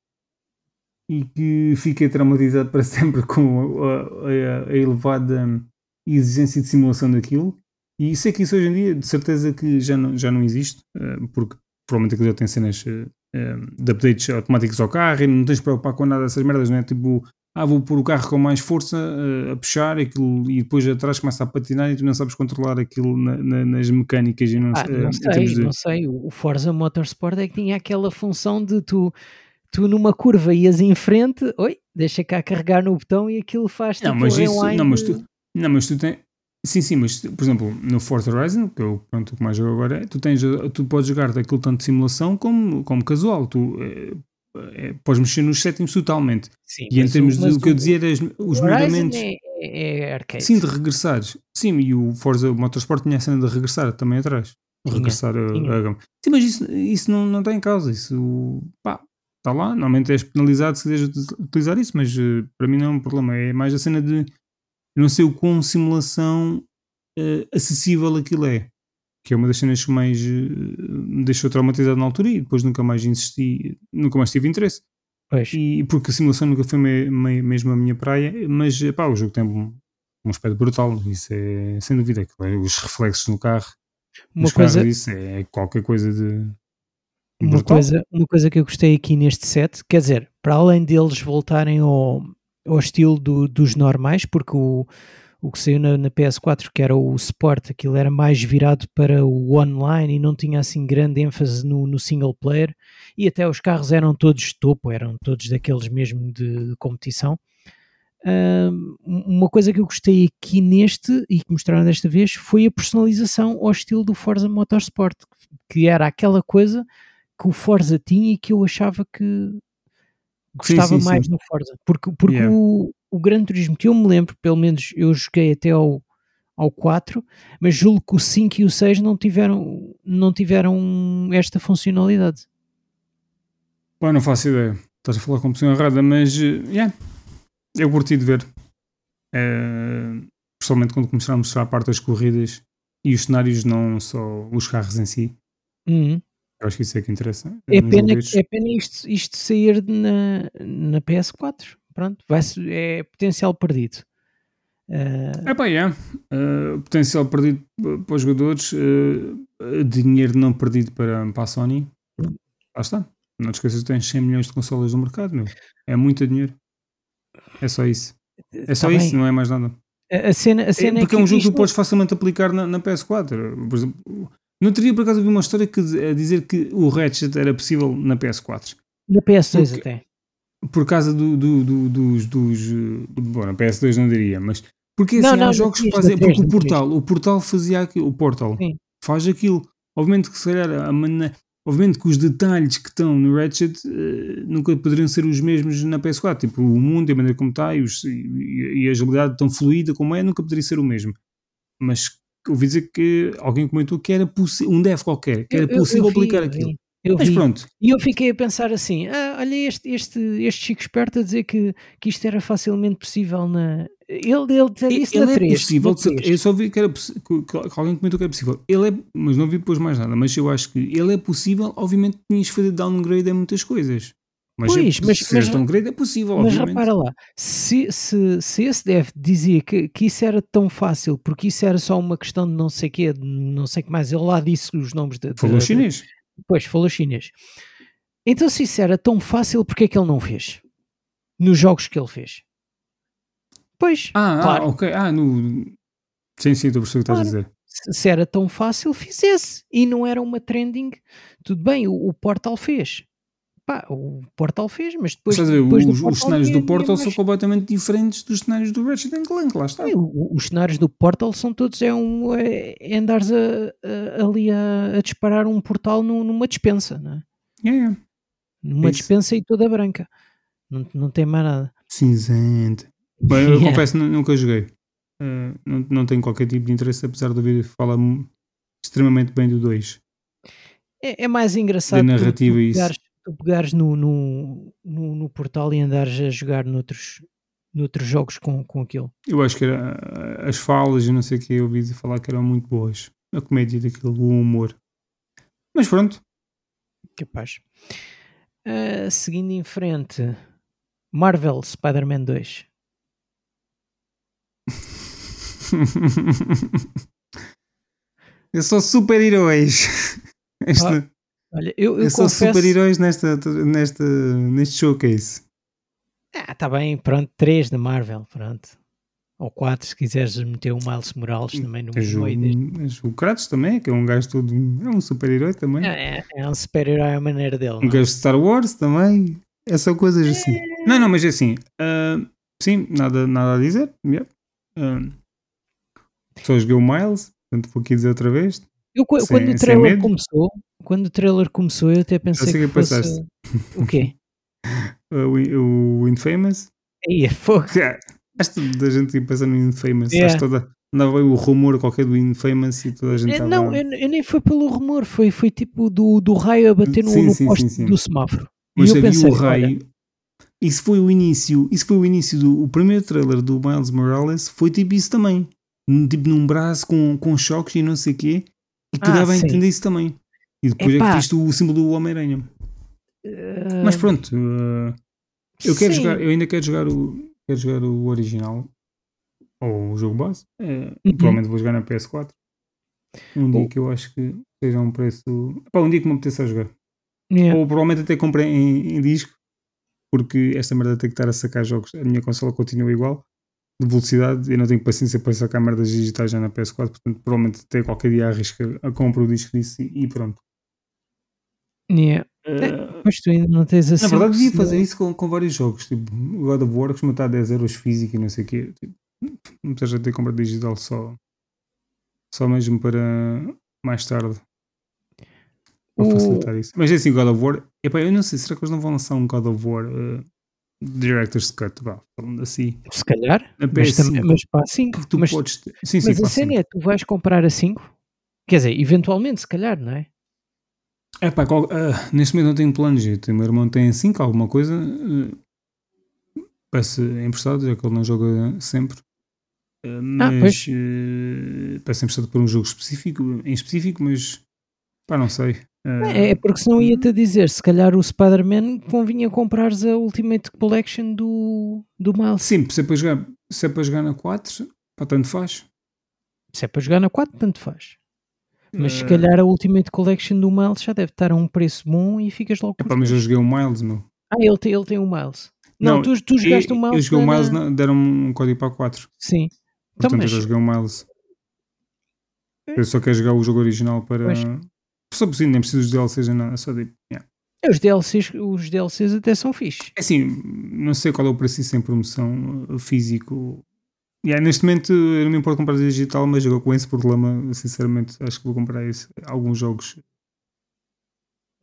E que fiquei traumatizado para sempre com a, a- a elevada exigência de simulação daquilo. E sei que isso hoje em dia, de certeza que já não, já não existe, eh, porque provavelmente aquilo já tem cenas eh, eh, de updates automáticos ao carro e não tens de preocupar com nada dessas merdas, não é? Tipo, ah, vou pôr o carro com mais força a puxar aquilo, e depois atrás começa a patinar e tu não sabes controlar aquilo na- na- nas mecânicas e não, Ah, não sei, de. não sei. O Forza Motorsport é que tinha aquela função de tu, tu numa curva ias em frente, oi, deixa cá carregar no botão e aquilo faz tipo Não, mas isso, não, mas tu, não, mas tu tens. Sim, sim, mas por exemplo, no Forza Horizon, que eu pronto, o que mais jogo agora é, tu, tens, tu podes jogar daquilo tanto de simulação como, como casual. Tu eh, eh, podes mexer nos settings totalmente. Sim, E em termos de mas o que eu dizia era os, melhoramentos. é, é, é arcade. Sim, de regressares. Sim, e o Forza Motorsport tinha a cena de regressar também atrás. Tinha, regressar a, tinha. a gama. Sim, mas isso, isso não, não está em causa. Isso, pá, está lá. Normalmente és penalizado se quiseres ut- utilizar isso, mas eh, para mim não é um problema. É mais a cena de eu não sei o quão simulação eh, acessível aquilo é. Que é uma das cenas que mais eh, me deixou traumatizado na altura e depois nunca mais insisti, nunca mais tive interesse. Pois. E porque a simulação nunca foi me- me- mesmo a minha praia, mas pá, o jogo tem um, um aspecto brutal, isso é sem dúvida. aquilo é Os reflexos no carro, Uma coisa, carros, isso é qualquer coisa de. uma, brutal. coisa, uma coisa que eu gostei aqui neste set, quer dizer, para além deles voltarem ao, ao estilo do- dos normais, porque o, o que saiu na, na PS4, que era o Sport, aquilo era mais virado para o online e não tinha assim grande ênfase no, no single player, e até os carros eram todos topo, eram todos daqueles mesmo de, de competição. Ahm, uma coisa que eu gostei aqui neste e que mostraram desta vez foi a personalização ao estilo do Forza Motorsport, que era aquela coisa que o Forza tinha e que eu achava que gostava sim, sim. mais no Forza. Porque, porque Yeah. o, o Gran Turismo, que eu me lembro, pelo menos eu joguei até ao, ao 4, mas julgo que o 5 e o 6 não tiveram, não tiveram esta funcionalidade. Pá, não faço ideia. Estás a falar com a pessoa errada, mas eh, yeah, eu curti de ver. Eh, Principalmente quando começaram a mostrar a parte das corridas e os cenários, não só os carros em si. Uhum. Eu acho que isso é que interessa. É pena, é pena isto, isto sair na, na PS4. Pronto, vai é potencial perdido. Ah, É pá, yeah. Uh, potencial perdido uh, para os jogadores, uh, dinheiro não perdido para, para a Sony. Lá está. Não te esqueças que tens 100 milhões de consolas no mercado, meu. É muito dinheiro. É só isso. É só tá isso, bem. não é mais nada. A, cena, a É, cena é, porque é um jogo que tu podes facilmente aplicar na, na PS4. Por exemplo, No outro dia, por acaso, vi uma história que, a dizer que o Ratchet era possível na PS4. Na PS2 Porque- até. Por causa do, do- do- dos, dos. Bom, na PS2 não diria, mas. Porque assim, Não, há não, jogos não que fazem. Porque o portal, o portal fazia aquilo. O portal Sim. faz aquilo. Obviamente que se calhar a maneira. Obviamente que os detalhes que estão no Ratchet eh, nunca poderiam ser os mesmos na PS4. Tipo, o mundo e a maneira como está e, os- e- e a agilidade tão fluida como é, nunca poderia ser o mesmo. Mas ouvi dizer que alguém comentou que era possível, um dev qualquer, que era Eu- eu- eu possível vi, aplicar eu aquilo. vi, Eu Mas vi. pronto, E eu fiquei a pensar assim: ah, olha, este, este, este Chico esperto a dizer que, que isto era facilmente possível na. Ele, ele até disse ele na é 3. possível, na 3. eu só vi que, era que alguém comentou que era possível. Ele é, mas não vi depois mais nada. Mas eu acho que ele é possível. Obviamente, tinhas de fazer downgrade em muitas coisas. Mas, Pois, é, mas- se mas- mas, downgrade é possível, Mas obviamente. repara lá, se, se, se esse dev dizia que, que isso era tão fácil, porque isso era só uma questão de não sei quê, de não sei o que mais, ele lá disse os nomes de. Falou de- chinês. Pois, falou chinês. Então, se isso era tão fácil, porque é que ele não fez? Nos jogos que ele fez. Pois, Ah, claro. ah, ok. Ah, no. Sim, sim, estou a perceber o que estás a dizer. se se era tão fácil, fizesse. E não era uma trending. Tudo bem, o, o Portal fez. Pá, o Portal fez, mas depois. Estás a ver, depois do os, os cenários do Portal são completamente diferentes dos cenários do Ratchet Clank, lá está. o- Os cenários do Portal são todos. É, um, é, é andares a, a- ali a, a disparar um portal num- numa dispensa, não é? É, é. Numa Isso. dispensa e toda branca. Não, não tem mais nada. Cinzento. Bem, eu Yeah. confesso, nu- nunca joguei. Uh, não, não tenho qualquer tipo de interesse, apesar de ouvir falar extremamente bem do 2. É, é mais engraçado tu- narrativa tu, isso. pegares, tu pegares no, no, no, no portal e andares a jogar noutros, noutros jogos com, com aquilo. Eu acho que era uh, as falas e não sei o que, eu ouvi falar que eram muito boas. A comédia daquilo, o humor. Mas pronto, Capaz. Ah, seguindo em frente, Marvel Spider-Man 2. eu sou super-heróis. Este- Ah, Olha, eu, eu sou confesso. super-heróis nesta, nesta, neste showcase. Ah, tá bem, pronto, 3 da Marvel, pronto. Ou 4, se quiseres meter o Miles Morales também no Tens o, meio deste. tens o Kratos também, que é um gajo todo. É um super-herói também. É, é- é um super-herói à maneira dele. Um é? gajo de Star Wars também. É só coisas assim. Não, não, mas é assim. ah, sim, nada, nada a dizer. yeah. Ah, só joguei o Miles, portanto vou aqui dizer outra vez. Eu, Sem- quando o trailer começou, quando o trailer começou, eu até pensei sei que que fosse pensaste. o quê? O, o Infamous. Aí é fogo. Acho que toda a gente ia pensar no Infamous. Yeah. Acho que toda, andava o rumor qualquer do Infamous e toda a gente estava. Não, eu, eu nem foi pelo rumor, foi, foi tipo do, do raio a bater no, Sim, no sim, poste sim, do semáforo. Mas e eu pensei, o olha, raio. Isso foi o início. Isso foi o início do. O primeiro trailer do Miles Morales foi tipo isso também. Tipo num braço com, com choques e não sei o quê. E que Ah, dava a entender isso também. E depois é Epá. que viste o símbolo do Homem-Aranha. eh, Mas pronto. uh, eu quero sim. jogar. Eu ainda quero jogar o. Quero jogar o original. Ou o jogo base. Uh. Provavelmente vou jogar na PS4. Um dia Oh. que eu acho que seja um preço. Pá, um dia que me apeteça a jogar. Yeah. Ou provavelmente até comprei em, em disco, porque esta merda tem que estar a sacar jogos. A minha consola continua igual, de velocidade, eu não tenho paciência para sacar merdas digitais já na PS4, portanto, provavelmente até qualquer dia arrisco a comprar o disco disso e, e pronto. Yeah. Eh, Pois tu ainda não tens assim. na verdade, devia fazer isso com, com vários jogos, tipo God of War, que costuma estar a 10 euros físico e não sei o quê. Tipo, não precisa ter compra digital só, só mesmo para mais tarde. Para O- facilitar isso. Mas é assim, God of War. Epá, eu não sei, será que eles não vão lançar um God of War uh, Director's Cut? Vá, falando assim. Se calhar, mas, PS5. também, mas para 5. que tu Mas, podes. Sim, sim, mas a cena é: tu vais comprar a 5? Quer dizer, eventualmente, se calhar, não é? Epá, qual- ah, neste momento não tenho tenho- O meu irmão tem 5, alguma coisa. Uh, peço emprestado, já que ele não joga sempre. Uh, mas pois. uh, peço emprestado por um jogo específico, em específico, mas pá, não sei. Uh, É, é porque senão ia-te a dizer: se calhar o Spider-Man convinha comprares a Ultimate Collection do, do Miles. Sim, se é para jogar, se é para jogar na 4, pá, tanto faz. Se é para jogar na 4, tanto faz. Mas se Uh, calhar a Ultimate Collection do Miles já deve estar a um preço bom e ficas logo com epá, os mas eu joguei o Miles, meu. Ah, ele tem, ele tem o Miles. Não, Não, tu, tu jogaste eu, o Miles. Eu joguei o Miles, na- deram um código para a 4. Sim. Então, Portanto, mas eu já joguei o Miles. Eu só quero jogar o jogo original para. Pois. Só si, nem preciso dos DLCs nada, só tipo. yeah. É, Os DLCs, os DLCs até são fixes. É Assim, não sei qual é o preço disso em promoção uh, físico. Yeah, neste momento eu não me importo comprar digital, mas agora com esse problema, sinceramente, acho que vou comprar esse, alguns jogos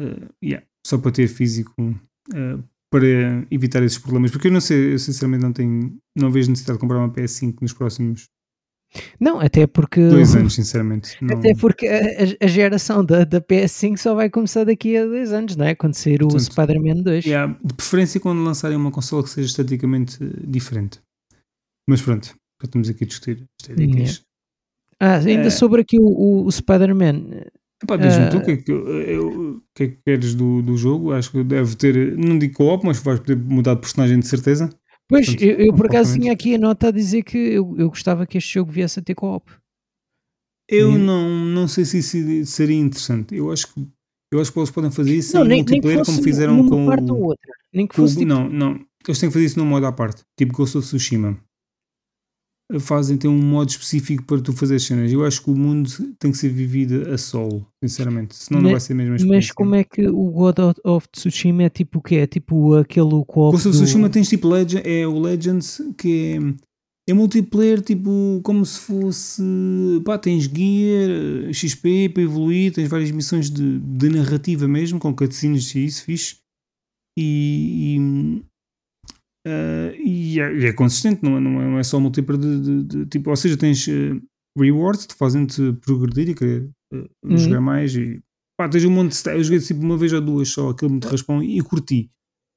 uh, yeah, só para ter físico uh, para evitar esses problemas. Porque eu não sei, eu sinceramente não tenho, não vejo necessidade de comprar uma PS5 nos próximos Não, até porque. dois anos, sinceramente. Não, Até porque a, a- geração da, da PS5 só vai começar daqui a dois anos, não é? Quando sair o Spider-Man 2. Yeah, de preferência quando lançarem uma consola que seja esteticamente diferente. Mas pronto, já estamos aqui a discutir estéticas. Ah, ainda É. sobre aqui o, o- Spider-Man. Epá, diz-me tu Ah. o que, é que, eu- que é que queres do, do jogo. Acho que deve ter, não digo co-op, mas vais poder mudar de personagem de certeza. Pois, Portanto, eu, eu por acaso tinha aqui a nota a dizer que eu, eu gostava que este jogo viesse a ter co-op. Eu Sim. não, não sei se isso seria interessante. Eu acho que, eu acho que eles podem fazer isso Não, em nem, nem que multiplayer fosse como fizeram com parte ou o, outra. Nem que com o- fosse tipo, Não, não. Eles têm que fazer isso num modo à parte. Tipo Ghost of Tsushima. Fazem ter um modo específico para tu fazer as cenas. Eu acho que o mundo tem que ser vivido a solo, sinceramente. Senão não Mas- vai ser a mesma Mas experiência. como é que o God of- Tsushima é tipo o quê? É tipo aquele co-op Ghost of do- Tsushima tens tipo Legend, é o Legends que é, é multiplayer tipo como se fosse pá, tens gear, XP para evoluir, tens várias missões de, de narrativa mesmo, com cutscenes e isso fixe e, e, ah, e é, e é consistente, não é, não é, é só multiplayer de, de- de- tipo, ou seja, tens eh, rewards que te fazem-te progredir e querer eh, Uhum. jogar mais e pá, tens um monte de eu joguei tipo uma vez ou duas só, aquilo me responde e curti.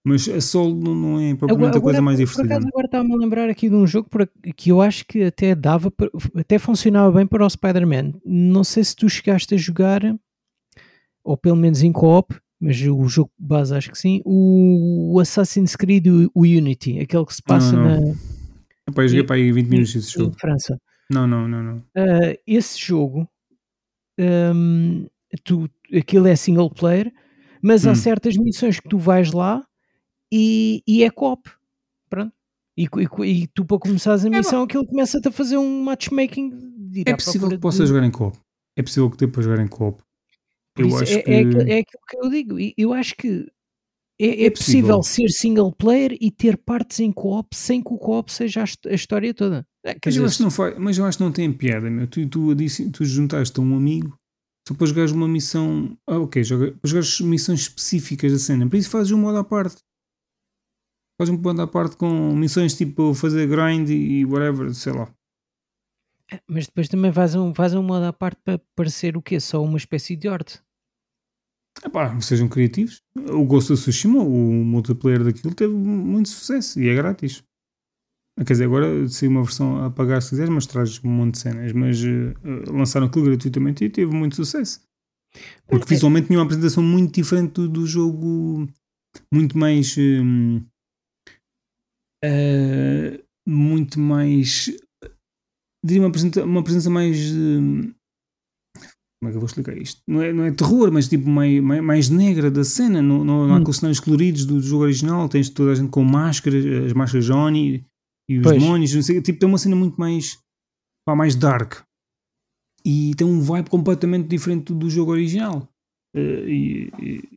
Mas a solo não, não é propriamente a coisa mais por divertida. acaso agora está-me a lembrar aqui de um jogo por que eu acho que até dava, para- até funcionava bem para o Spider-Man. Não sei se tu chegaste a jogar, ou pelo menos em co-op, mas o jogo base acho que sim, o, Assassin's Creed, o, o Unity, aquele que se passa não. na, Epá, eu joguei para aí 20 minutos desse em jogo. França. Não, não, não, não. Ah, esse jogo, hum, tu, aquilo é single player, mas há Hum. certas missões que tu vais lá e, e é co-op. Pronto. E, e e tu para começares a missão, aquilo começa-te a fazer um matchmaking É possível que possa de- jogar em co-op. É possível que dê para jogar em co-op. Por Eu acho é, que. é, aquilo- é aquilo que eu digo. Eu acho que é, é É possível. possível. ser single player e ter partes em co-op sem que o co-op seja a, hist- a história toda. É, Mas eu, acho que não faz, mas eu acho que não tem piada, meu. Tu, tu, disse, tu juntaste a um amigo só para jogares uma missão. Ah, ok, joga, para jogares missões específicas da cena. Para isso fazes um modo à parte. Fazes um modo à parte com missões tipo fazer grind e whatever, sei lá. Mas depois também vais um, vais um modo à parte para parecer o quê? Só uma espécie de horte. Epá, sejam criativos. O Ghost of Tsushima, o multiplayer daquilo, teve muito sucesso e é grátis. Quer dizer, agora se uma versão a pagar se quiseres, mas traz um monte de cenas. Mas eh, lançaram aquilo gratuitamente e teve muito sucesso. Porque É. visualmente tinha uma apresentação muito diferente do, do jogo, muito mais. eh, muito mais. Diria uma presença, uma presença mais. como é que eu vou explicar isto? Não é, não é terror, mas tipo mais, mais, mais negra da cena. Não, não, não há Hum. aqueles cenários coloridos do, jogo original. Tens toda a gente com máscaras, as máscaras Johnny e os Pois. demónios. Não sei, tipo, tem uma cena muito mais. pá, mais dark. E tem um vibe completamente diferente do, do jogo original. E, e,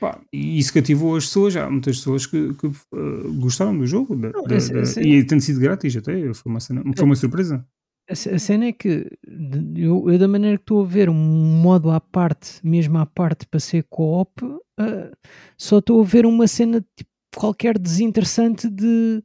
pá, e isso cativou as pessoas. Há muitas pessoas que, que, eh, gostaram do jogo. da- Não, da- da- e tem sido grátis até. Foi uma, cena, foi uma surpresa. A, a cena é que eu, eu da maneira que estou a ver um modo à parte, mesmo à parte para ser co-op, ah, só estou a ver uma cena tipo, qualquer desinteressante de,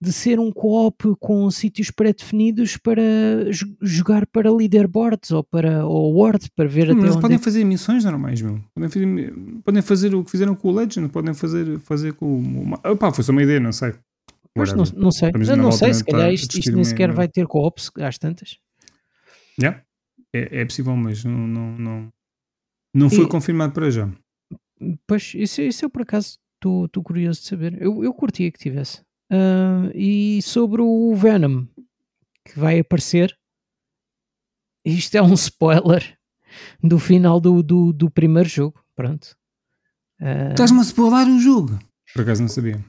de ser um co-op com sítios pré-definidos para jo- jogar para leaderboards ou para ou Word para ver Mas até eles onde podem é fazer missões normais, meu. Podem fazer, podem fazer o que fizeram com o Legend, podem fazer, fazer com o. Opá, foi só uma ideia, não sei. Pois, não, não sei, não volta sei, se calhar isto, isto nem sequer vai ter co-op às tantas. Yeah. É, é possível, mas não, não, não, não foi E- confirmado para já. Pois, isso, isso eu por acaso estou curioso de saber. Eu, eu curtia que tivesse. Ah, e sobre o Venom que vai aparecer, isto é um spoiler do final do, do, do primeiro jogo. Pronto. Estás-me a spoiler o jogo. Por acaso não sabia.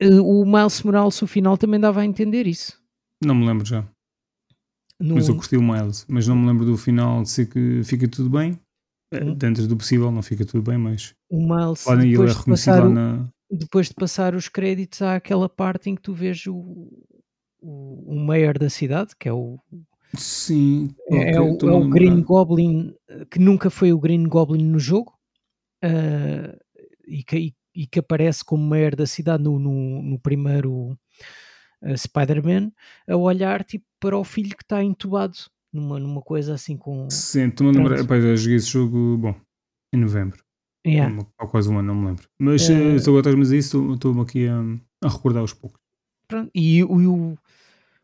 eh, o Miles Morales, o final, também dava a entender isso. Não me lembro já. No, Mas eu curti o Miles, mas não me lembro do final de ser que fica tudo bem. Hum. Dentro do possível não fica tudo bem, mas o Miles, lá ele é reconhecido lá o, na. Depois de passar os créditos, há aquela parte em que tu vês o, o, o mayor da cidade, que é o, Sim, é, é o, é o Green. Goblin, que nunca foi o Green Goblin no jogo, ah, e, que, e- e que aparece como mayor da cidade no, no, no primeiro ah, Spider-Man, a olhar tipo, para o filho que está entubado numa, numa coisa assim com. Sim, estou-me a lembrar. Epá, já joguei esse jogo, bom, em novembro. Yeah. Há- Há quase um ano, não me lembro. Mas Eh, eh, estou a estás-me a dizer isso, estou- estou-me aqui a, a recordar aos poucos. Pronto, E, o, e o,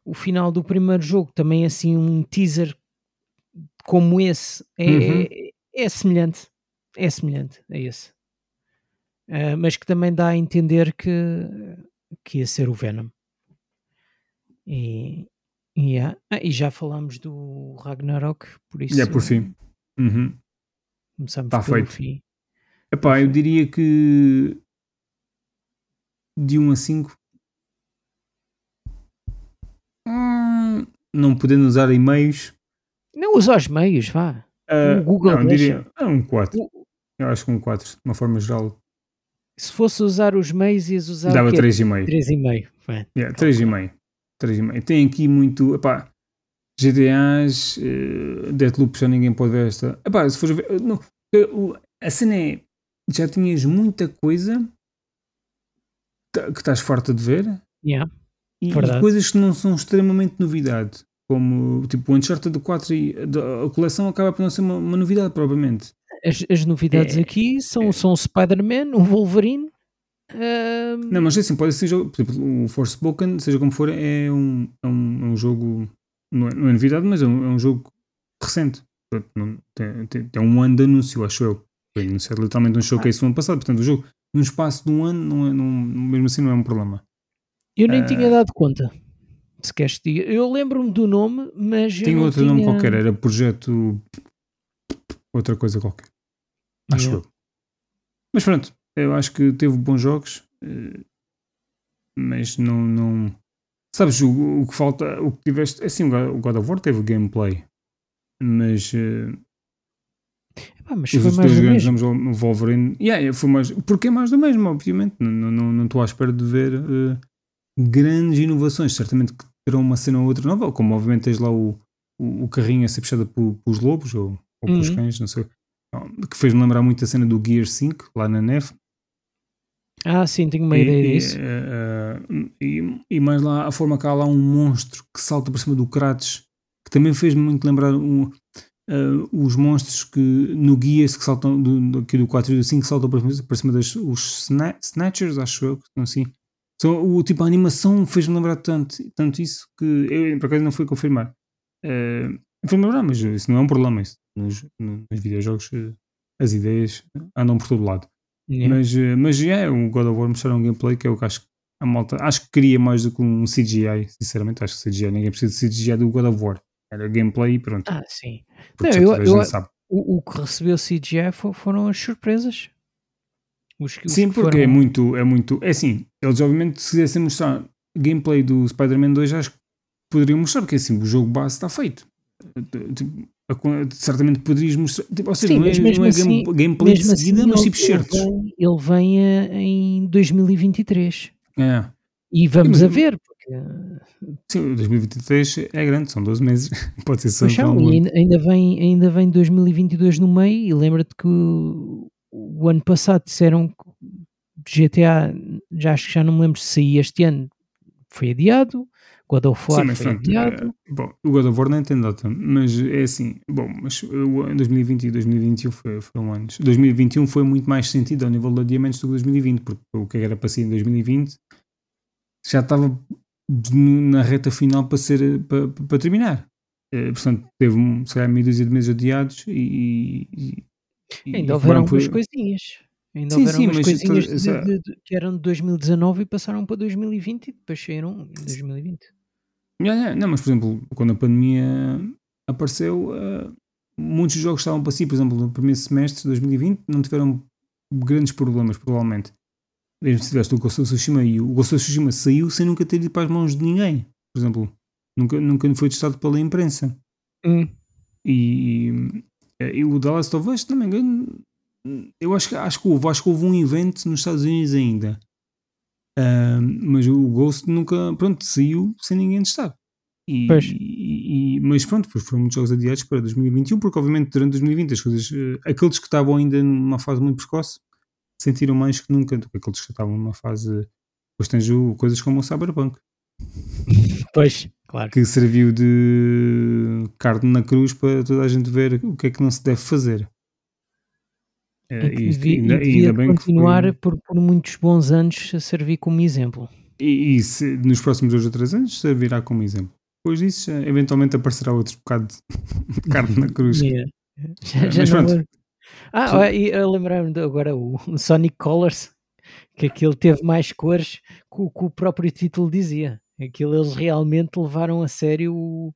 o final do primeiro jogo também assim um teaser como esse é, Uhum. é, é semelhante é semelhante a esse Ah, mas que também dá a entender que, que ia ser o Venom e, e, há- ah, e já falámos do Ragnarok por isso E é por fim. Uhum. começamos Tá pelo feito. fim Epá, eu diria que de 1 a 5 hum, não podendo usar e-mails. Não usa os meios vá. Ah, O Google não, diria ah, um 4 O- eu acho que um 4 de uma forma geral. Se fosse usar os meios ias usar dava o quê? 3,5 3,5 Bem, yeah, ok. 3,5 3,5 tem aqui muito epá, GTAs eh, Deathloop já ninguém pode ver esta. Epá, se fores ver não, eh, a cena é já tinhas muita coisa que estás farta de ver Yeah. e, e coisas que não são extremamente novidade. Como tipo o Uncharted 4 e a, coleção acaba por não ser uma, uma novidade, provavelmente. As, as novidades É, aqui são, é. são o Spider-Man, o Wolverine. ahm, Não, mas assim, pode ser jogo, por exemplo, o Forspoken, seja como for, é um, é um, é um jogo, não é, não é novidade, mas é um, é um jogo recente. Tem, tem, tem um ano de anúncio, acho eu. Foi anunciado literalmente um showcase no ano passado, portanto o jogo, num espaço de um ano, não é, não, mesmo assim não é um problema. eu nem ah, tinha dado conta. Se queres que diga. Eu lembro-me do nome, mas Tem outro tinha... nome qualquer, era projeto. outra coisa qualquer. Acho Yeah. eu. Mas pronto, eu acho que teve bons jogos, eh, mas não. não... Sabes, o, o que falta, o que tiveste. Assim, o God- of War teve gameplay, mas eh, Epá, mas os foi outros mais dois do grandes mesmo. nomes, o Wolverine, yeah, foi mais. Porque é mais do mesmo, obviamente. Não estou não, não à espera de ver eh, grandes inovações. Certamente que terão uma cena ou outra nova, como obviamente tens lá o, o, o carrinho a ser puxado por- pelos lobos ou, ou pelos Uhum. cães, não sei. Que fez-me lembrar muito a cena do Gear 5, lá na neve. Ah, sim, tenho uma E, ideia e, disso. eh, e- e mais lá a forma que há lá um monstro que salta para cima do Kratos, que também fez-me muito lembrar um, eh, os monstros que no Gears que saltam do, aqui do 4 e do 5 que saltam para cima, para cima das os sna- Snatchers, acho eu, que são assim. São, o tipo a animação fez-me lembrar tanto, tanto isso que eu por acaso não fui confirmar. Eh, Foi-me lembrar, mas isso não é um problema. Isso, nos, nos videojogos eh, as ideias andam por todo lado. Yeah. Mas, mas é, o God of War mostraram um gameplay que eu que acho que a malta acho que queria mais do que um CGI, sinceramente, acho que CGI, ninguém precisa de CGI do God of War. Era gameplay e pronto. Ah, sim. porque não, eu- a eu- sabe. O, o que recebeu CGI fo- foram as surpresas. Os, que- os Sim, que porque foram- é muito, é muito. É assim, eles obviamente se quisessem mostrar gameplay do Spider-Man 2, acho que poderiam mostrar, porque assim, o jogo base está feito. Tipo, a certamente poderias mostrar. Tipo, ou seja, Sim, não é, mas mesmo não é assim- game- gameplay de Mesmo seguida, assim, mas tipo certos. Ele vem, ele vem eh, em 2023. É. E vamos Sim, a mas- ver, Sim, 2023 é grande, são 12 meses. Pode ser só para um ainda, ainda vem, ainda vem 2022 no meio e lembra-te que o, o ano passado disseram que GTA, já acho que já não me lembro se saía este ano, foi adiado, God of Sim, War mas foi pronto, adiado. eh, bom, o God of War nem tem data, mas é assim, bom, mas em 2020 e 2021 foi, foram anos. 2021 foi muito mais sentido ao nível de adiamentos do que 2020, porque o que era para ser em 2020 já estava na reta final para ser para, para terminar. Eh, portanto, teve um, se calhar meia dúzia de meses adiados e, e- Ainda houveram por- algumas coisinhas. Ainda Sim, houveram sim, umas mas coisinhas toda- de- essa- de- de- que eram de 2019 e passaram para 2020 e depois saíram em 2020. Yeah, yeah. Não, mas por exemplo, quando a pandemia apareceu, eh, muitos jogos estavam para si, por exemplo, no primeiro semestre de 2020 não tiveram grandes problemas, provavelmente. Mesmo se tiveste o Ghost of Tsushima e o Ghost of Tsushima saiu sem nunca ter ido para as mãos de ninguém. Por exemplo, Nunca, nunca foi testado pela imprensa. Hum. E, e o The Last of Us, engano, eu acho que, acho que houve, acho que houve um evento nos Estados Unidos ainda. Ah, mas o Ghost nunca, pronto, saiu sem ninguém testar. E, Pois. e- e- mas pronto, depois foram muitos jogos adiados para 2021, porque obviamente durante 2020 as coisas, eh, aqueles que estavam ainda numa fase muito precoce sentiram mais que nunca do que aqueles que estavam numa fase. Depois tens coisas como o Cyberpunk, Pois, claro. que serviu de carne na cruz para toda a gente ver o que é que não se deve fazer. Eh, E devia, ainda- e devia ainda bem que foi- continuar por, por muitos bons anos a servir como exemplo. E, e se nos próximos dois ou três anos servirá como exemplo. Depois disso, eventualmente aparecerá outro bocado de carne na cruz. Yeah. Já, Eh, já mas pronto. Ah, e eu lembrar-me agora o, o Sonic Colors, que aquilo teve mais cores que o, que o próprio título dizia. Aquilo eles realmente levaram a sério o.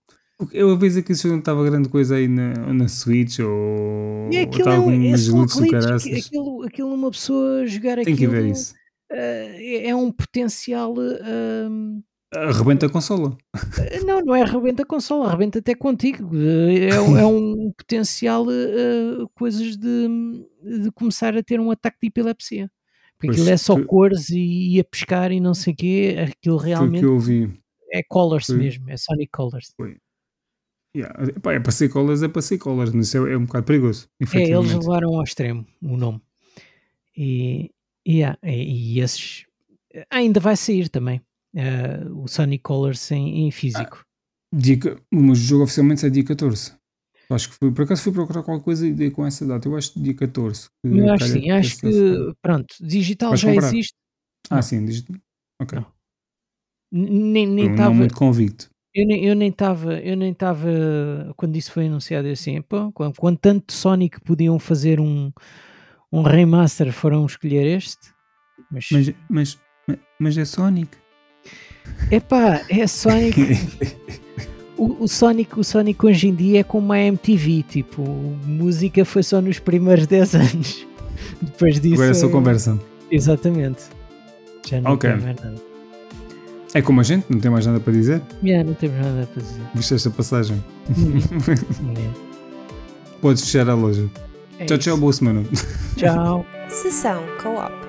Eu a vez é que isso não estava grande coisa aí na, na Switch ou E ou aquilo estava é, um, é glitch, que- aquilo, aquilo numa pessoa jogar Tem que aquilo ver isso. eh, é um potencial. hum, Arrebenta a consola. Não, não é arrebenta a consola, arrebenta até contigo. Eh, É, um- é um potencial eh, coisas de, de começar a ter um ataque de epilepsia. Porque Pois, aquilo é só foi- cores e ia pescar e não sei o quê. Aquilo Foi realmente é colors foi- mesmo, é Sonic Colors. Yeah. Epá, é para ser colors, é para ser colors, mas isso é, é um bocado perigoso. É, eles levaram ao extremo o nome. E, e, yeah, e- e esses ainda vai sair também. Eh, o Sonic Colors em, em físico. Dia que- mas o jogo oficialmente é dia 14. Acho que foi, por acaso fui procurar qualquer coisa e dei com essa data. Eu acho que dia 14. que Eu acho sim, acho que pronto, digital Vais já comprar? existe. Ah, não. sim, diz Ok. Não. Nem nem Eu não estava, muito convicto. eu nem eu nem estava, eu nem estava quando isso foi anunciado assim, pô, quando, quando tanto Sonic podiam fazer um um remaster, foram escolher este. Mas, mas, mas, mas é Sonic. Epá, é Sonic. o, o Sonic, o Sonic hoje em dia é como a MTV, tipo, música foi só nos primeiros 10 anos. Depois disso. Agora é só conversa. Exatamente. Já não Ok. tem mais nada. É como a gente, não tem mais nada para dizer. Já, não temos nada para dizer. Viste esta passagem? É. Podes fechar a loja. É tchau, tchau, isso. boa semana. Tchau. Sessão Co-op.